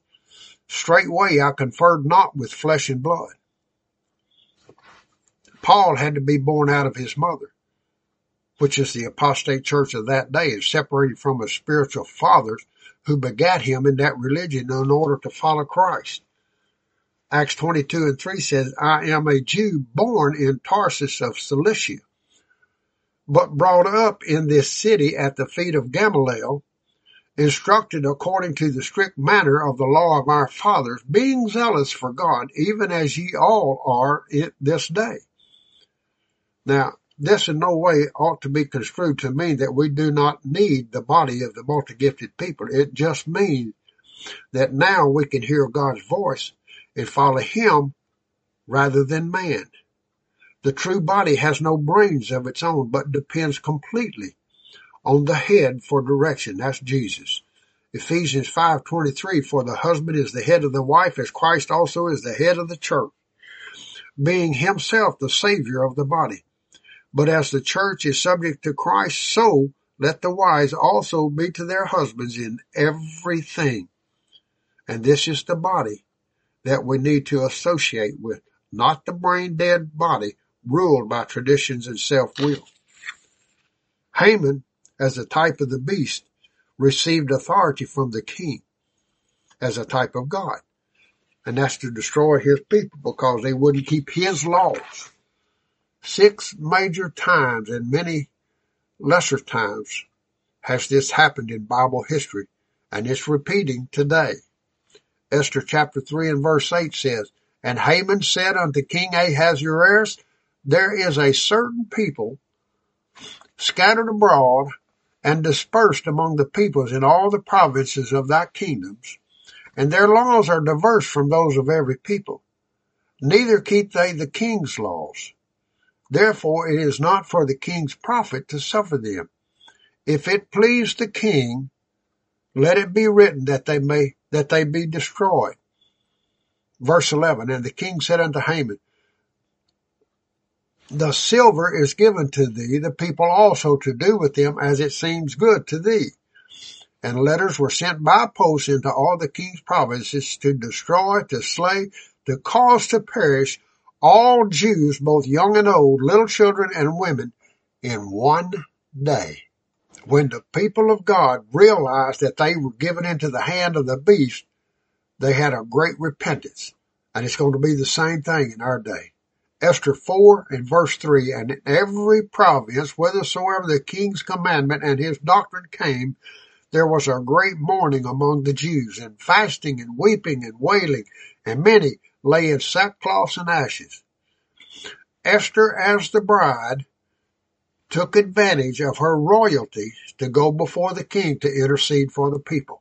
S2: Straightway I conferred not with flesh and blood. Paul had to be born out of his mother, which is the apostate church of that day, and separated from his spiritual fathers who begat him in that religion in order to follow Christ. Acts 22 and 3 says, I am a Jew born in Tarsus of Cilicia, but brought up in this city at the feet of Gamaliel, instructed according to the strict manner of the law of our fathers, being zealous for God, even as ye all are it this day. Now, this in no way ought to be construed to mean that we do not need the body of the multi-gifted people. It just means that now we can hear God's voice and follow him rather than man. The true body has no brains of its own, but depends completely on the head for direction. That's Jesus. Ephesians 5:23 for the husband is the head of the wife as Christ also is the head of the church, being himself the savior of the body. But as the church is subject to Christ, so let the wives also be to their husbands in everything. And this is the body that we need to associate with, not the brain dead body ruled by traditions and self-will. Haman, as a type of the beast, received authority from the king as a type of God. And that's to destroy his people because they wouldn't keep his laws. Six major times and many lesser times has this happened in Bible history and it's repeating today. Esther chapter 3 and verse 8 says, And Haman said unto King Ahasuerus, There is a certain people scattered abroad and dispersed among the peoples in all the provinces of thy kingdoms, and their laws are diverse from those of every people. Neither keep they the king's laws. Therefore it is not for the king's profit to suffer them. If it please the king, let it be written that they may that they be destroyed. Verse 11, And the king said unto Haman, The silver is given to thee, the people also to do with them as it seems good to thee. and letters were sent by post into all the king's provinces to destroy, to slay, to cause to perish all Jews, both young and old, little children and women, in one day. When the people of God realized that they were given into the hand of the beast, they had a great repentance. And it's going to be the same thing in our day. Esther 4 and verse 3, and in every province, whithersoever the king's commandment and his doctrine came, there was a great mourning among the Jews, and fasting and weeping and wailing, and many lay in sackcloth and ashes. Esther, as the bride, took advantage of her royalty to go before the king to intercede for the people.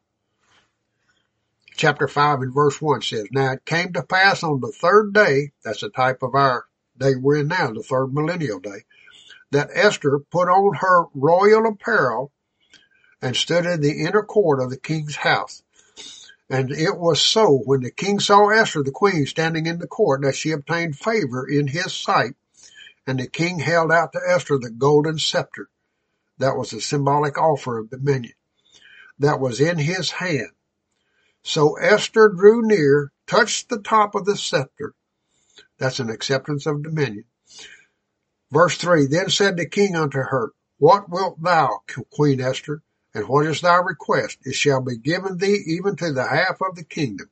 S2: Chapter 5 and verse 1 says, Now it came to pass on the third day, that's a type of our day we're in now, the third millennial day, that Esther put on her royal apparel and stood in the inner court of the king's house. And it was so when the king saw Esther the queen standing in the court that she obtained favor in his sight. And the king held out to Esther the golden scepter. That was a symbolic offer of dominion that was in his hand. So Esther drew near, touched the top of the scepter. That's an acceptance of dominion. Verse 3 Then said the king unto her, What wilt thou, Queen Esther? And what is thy request? It shall be given thee even to the half of the kingdom.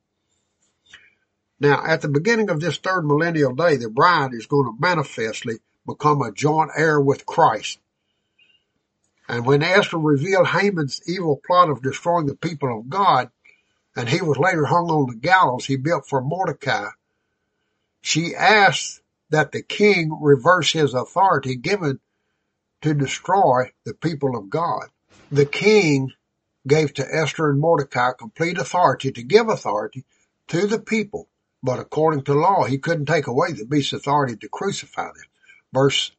S2: Now, at the beginning of this third millennial day, the bride is going to manifestly become a joint heir with Christ. And when Esther revealed Haman's evil plot of destroying the people of God, and he was later hung on the gallows he built for Mordecai, she asked that the king reverse his authority given to destroy the people of God. The king gave to Esther and Mordecai complete authority to give authority to the people, but according to law, he couldn't take away the beast's authority to crucify them. Verse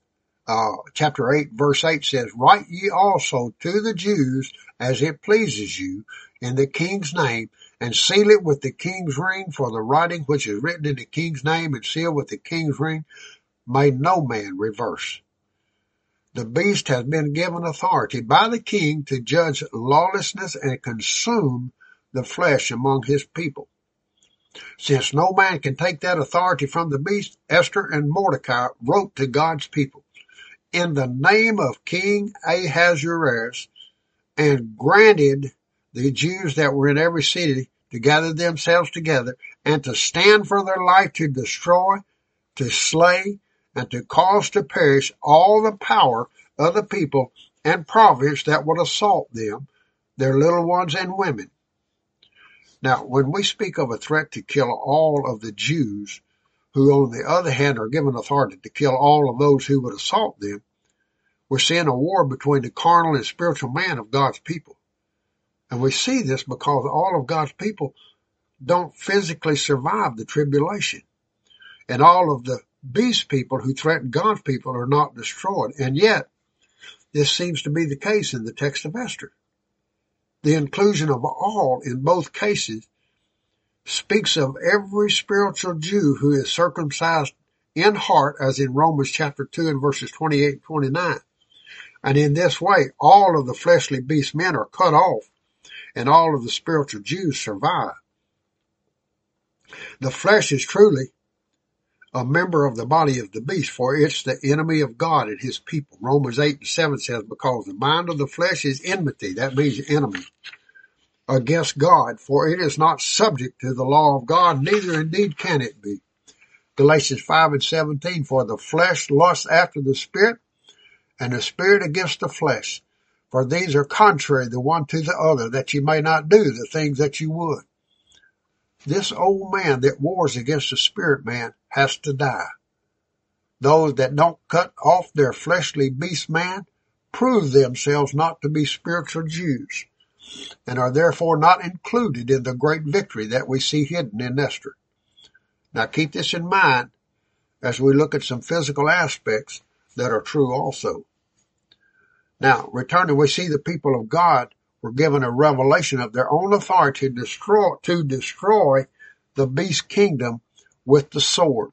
S2: uh, chapter 8 verse 8 says, Write ye also to the Jews as it pleases you in the king's name, and seal it with the king's ring, for the writing which is written in the king's name and sealed with the king's ring may no man reverse. The beast has been given authority by the king to judge lawlessness and consume the flesh among his people. Since no man can take that authority from the beast, Esther and Mordecai wrote to God's people in the name of King Ahasuerus and granted the Jews that were in every city to gather themselves together and to stand for their life to destroy, to slay, and to cause to perish all the power of the people and province that would assault them, their little ones and women. Now, when we speak of a threat to kill all of the Jews, who on the other hand are given authority to kill all of those who would assault them, we're seeing a war between the carnal and spiritual man of God's people. And we see this because all of God's people don't physically survive the tribulation. And all of the beast people who threaten God's people are not destroyed. And yet, this seems to be the case in the text of Esther. The inclusion of all in both cases speaks of every spiritual Jew who is circumcised in heart, as in Romans chapter 2 and verses 28 and 29. And in this way, all of the fleshly beast men are cut off and all of the spiritual Jews survive. The flesh is truly a member of the body of the beast, for it's the enemy of God and his people. Romans 8 and 7 says, because the mind of the flesh is enmity, that means enemy, against God, for it is not subject to the law of God, neither indeed can it be. Galatians 5 and 17, for the flesh lusts after the spirit, and the spirit against the flesh. For these are contrary the one to the other, that you may not do the things that you would. This old man that wars against the spirit man has to die. Those that don't cut off their fleshly beast man prove themselves not to be spiritual Jews and are therefore not included in the great victory that we see hidden in Esther. Now keep this in mind as we look at some physical aspects that are true also. Now, returning, we see the people of God were given a revelation of their own authority to destroy, to destroy the beast kingdom with the sword.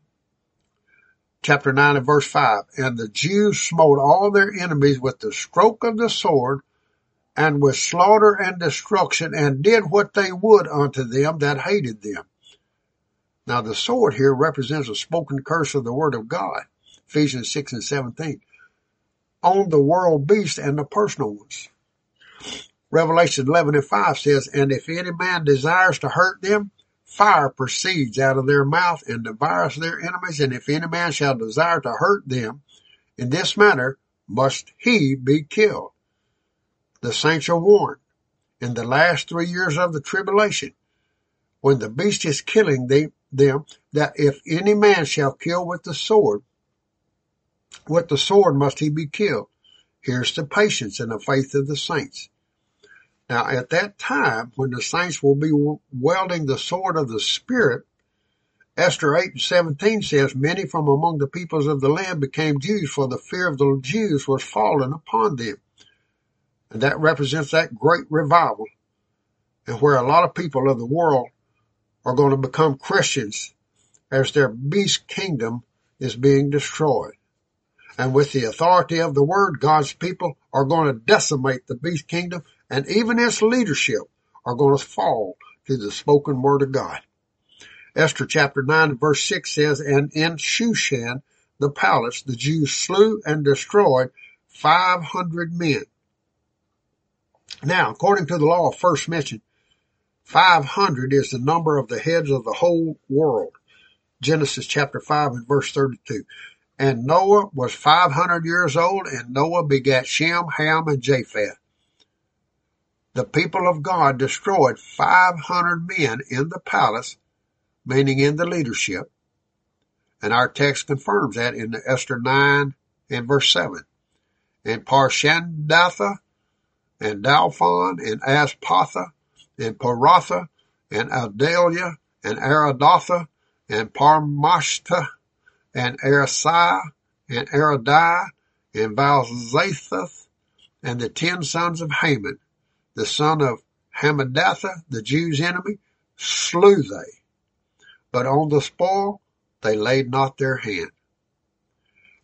S2: Chapter 9 and verse 5. And the Jews smote all their enemies with the stroke of the sword, and with slaughter and destruction, and did what they would unto them that hated them. Now the sword here represents a spoken curse of the word of God, Ephesians 6 and 17, on the world beast and the personal ones. Revelation 11 and 5 says, And if any man desires to hurt them, fire proceeds out of their mouth and devours their enemies. And if any man shall desire to hurt them, in this manner must he be killed. The saints are warned in the last three years of the tribulation, when the beast is killing them that if any man shall kill with the sword, with the sword must he be killed. Here's the patience and the faith of the saints. Now at that time, when the saints will be wielding the sword of the Spirit, Esther 8 and 17 says, Many from among the peoples of the land became Jews, for the fear of the Jews was fallen upon them. And that represents that great revival, and where a lot of people of the world are going to become Christians as their beast kingdom is being destroyed. And with the authority of the word, God's people are going to decimate the beast kingdom and even its leadership are going to fall to the spoken word of God. Esther chapter 9 verse 6 says, And in Shushan, the palace, the Jews slew and destroyed 500 men. Now, according to the law of first mention, 500 is the number of the heads of the whole world. Genesis chapter 5 and verse 32. And Noah was 500 years old and Noah begat Shem, Ham, and Japheth. The people of God destroyed 500 men in the palace, meaning in the leadership. And our text confirms that in Esther 9 and verse 7. And Parshandatha and Dalphon and Aspatha and Poratha and Adalia and Aridatha and Parmashta and Arisai and Aridai and Valzatheth and the ten sons of Haman, the son of Hammedatha, the Jews' enemy, slew they. But on the spoil they laid not their hand.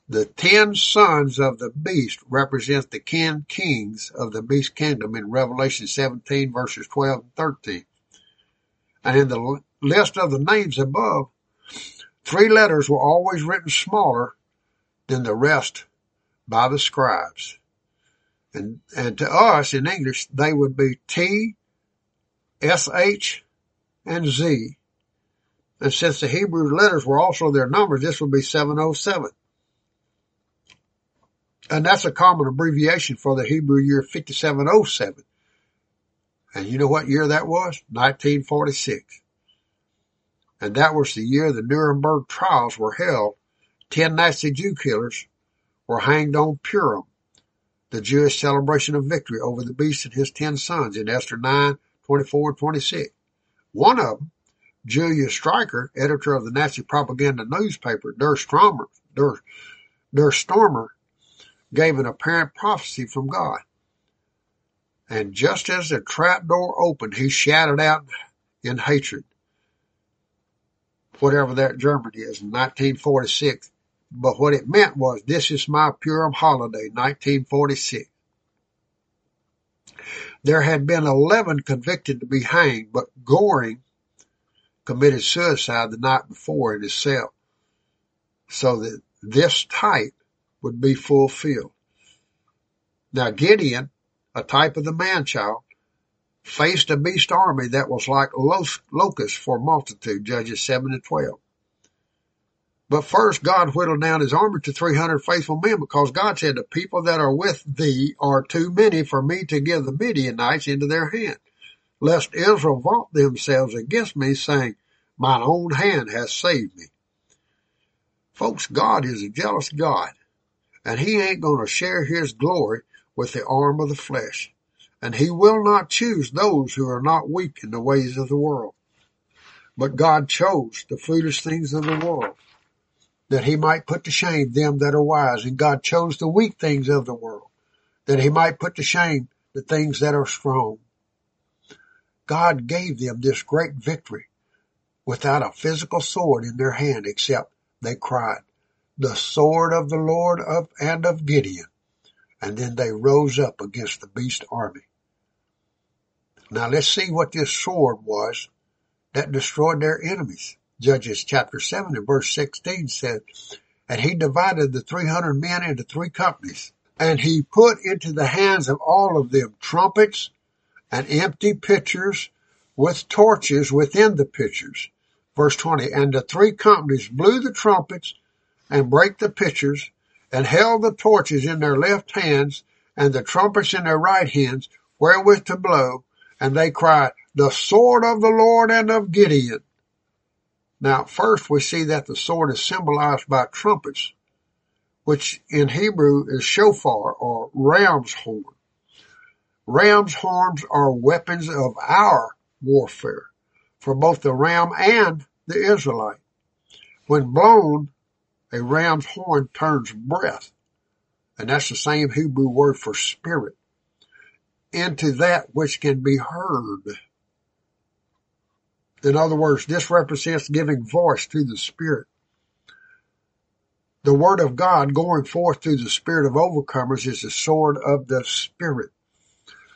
S2: The ten sons of the beast represent the ten kings of the beast kingdom in Revelation 17 verses 12 and 13. And in the list of the names above, three letters were always written smaller than the rest by the scribes. And, and to us in English, they would be T, S, H, and Z. And since the Hebrew letters were also their numbers, this would be 707. And that's a common abbreviation for the Hebrew year 5707. And you know what year that was? 1946. And that was the year the Nuremberg trials were held. Ten Nazi Jew killers were hanged on Purim, the Jewish celebration of victory over the beast and his ten sons in Esther 9, 24 and 26. One of them, Julius Streicher, editor of the Nazi propaganda newspaper Der Sturmer, Der, Der Stormer, gave an apparent prophecy from God. And just as the trap door opened, he shouted out in hatred, whatever that German is, in 1946. But what it meant was, this is my Purim holiday, 1946. There had been 11 convicted to be hanged, but Goring committed suicide the night before in his cell. So that this type would be fulfilled. Now Gideon, a type of the man-child, faced a beast army that was like locusts for multitude, Judges 7 and 12. But first, God whittled down his army to 300 faithful men because God said, the people that are with thee are too many for me to give the Midianites into their hand, lest Israel vaunt themselves against me saying, mine own hand has saved me. Folks, God is a jealous God and he ain't going to share his glory with the arm of the flesh. And he will not choose those who are not weak in the ways of the world. But God chose the foolish things of the world that he might put to shame them that are wise. And God chose the weak things of the world that he might put to shame the things that are strong. God gave them this great victory without a physical sword in their hand except they cried the sword of the Lord of and of Gideon. And then they rose up against the beast army. Now let's see what this sword was that destroyed their enemies. Judges chapter 7 and verse 16 says, And he divided the 300 men into three companies, and he put into the hands of all of them trumpets and empty pitchers with torches within the pitchers. Verse 20, And the three companies blew the trumpets and brake the pitchers and held the torches in their left hands and the trumpets in their right hands wherewith to blow. And they cried, the sword of the Lord and of Gideon. Now, first we see that the sword is symbolized by trumpets, which in Hebrew is shofar or ram's horn. Ram's horns are weapons of our warfare for both the ram and the Israelite. When blown, a ram's horn turns breath, and that's the same Hebrew word for spirit, into that which can be heard. In other words, this represents giving voice to the Spirit. The Word of God going forth through the Spirit of overcomers is the sword of the Spirit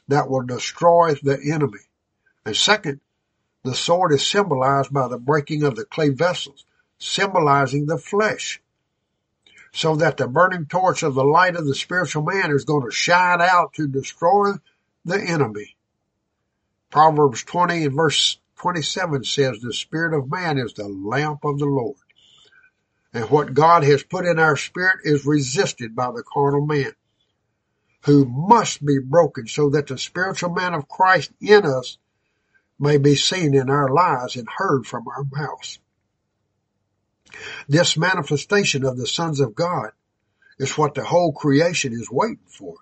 S2: that will destroy the enemy. And second, the sword is symbolized by the breaking of the clay vessels, symbolizing the flesh. So that the burning torch of the light of the spiritual man is going to shine out to destroy the enemy. Proverbs 20 and verse 27 says, the spirit of man is the lamp of the Lord. And what God has put in our spirit is resisted by the carnal man, who must be broken so that the spiritual man of Christ in us may be seen in our lives and heard from our mouths. This manifestation of the sons of God is what the whole creation is waiting for.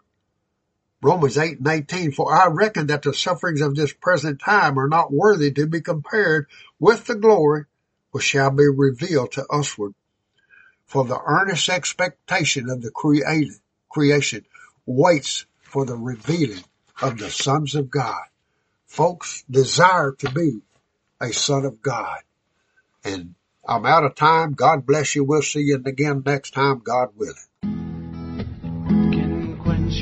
S2: Romans 8 and 18, for I reckon that the sufferings of this present time are not worthy to be compared with the glory which shall be revealed to usward. For the earnest expectation of the created creation waits for the revealing of the sons of God. Folks desire to be a son of God. And I'm out of time. God bless you. We'll see you again next time, God willing.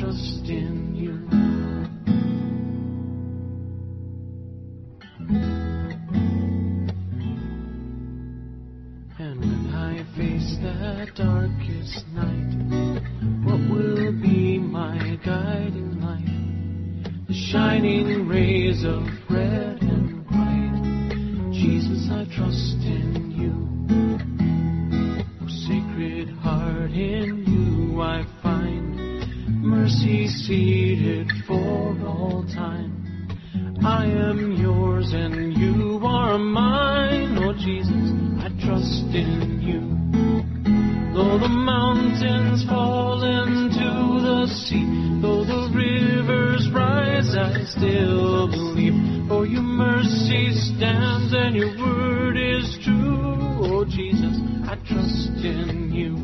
S3: Trust in you. And when I face that darkest night, what will be my guiding light? The shining rays of red and white. Jesus, I trust in you. Oh, sacred heart, in you I find mercy seated for all time. I am yours and you are mine, oh Jesus, I trust in you. Though the mountains fall into the sea, though the rivers rise, I still believe. For your mercy stands and your word is true, oh Jesus, I trust in you.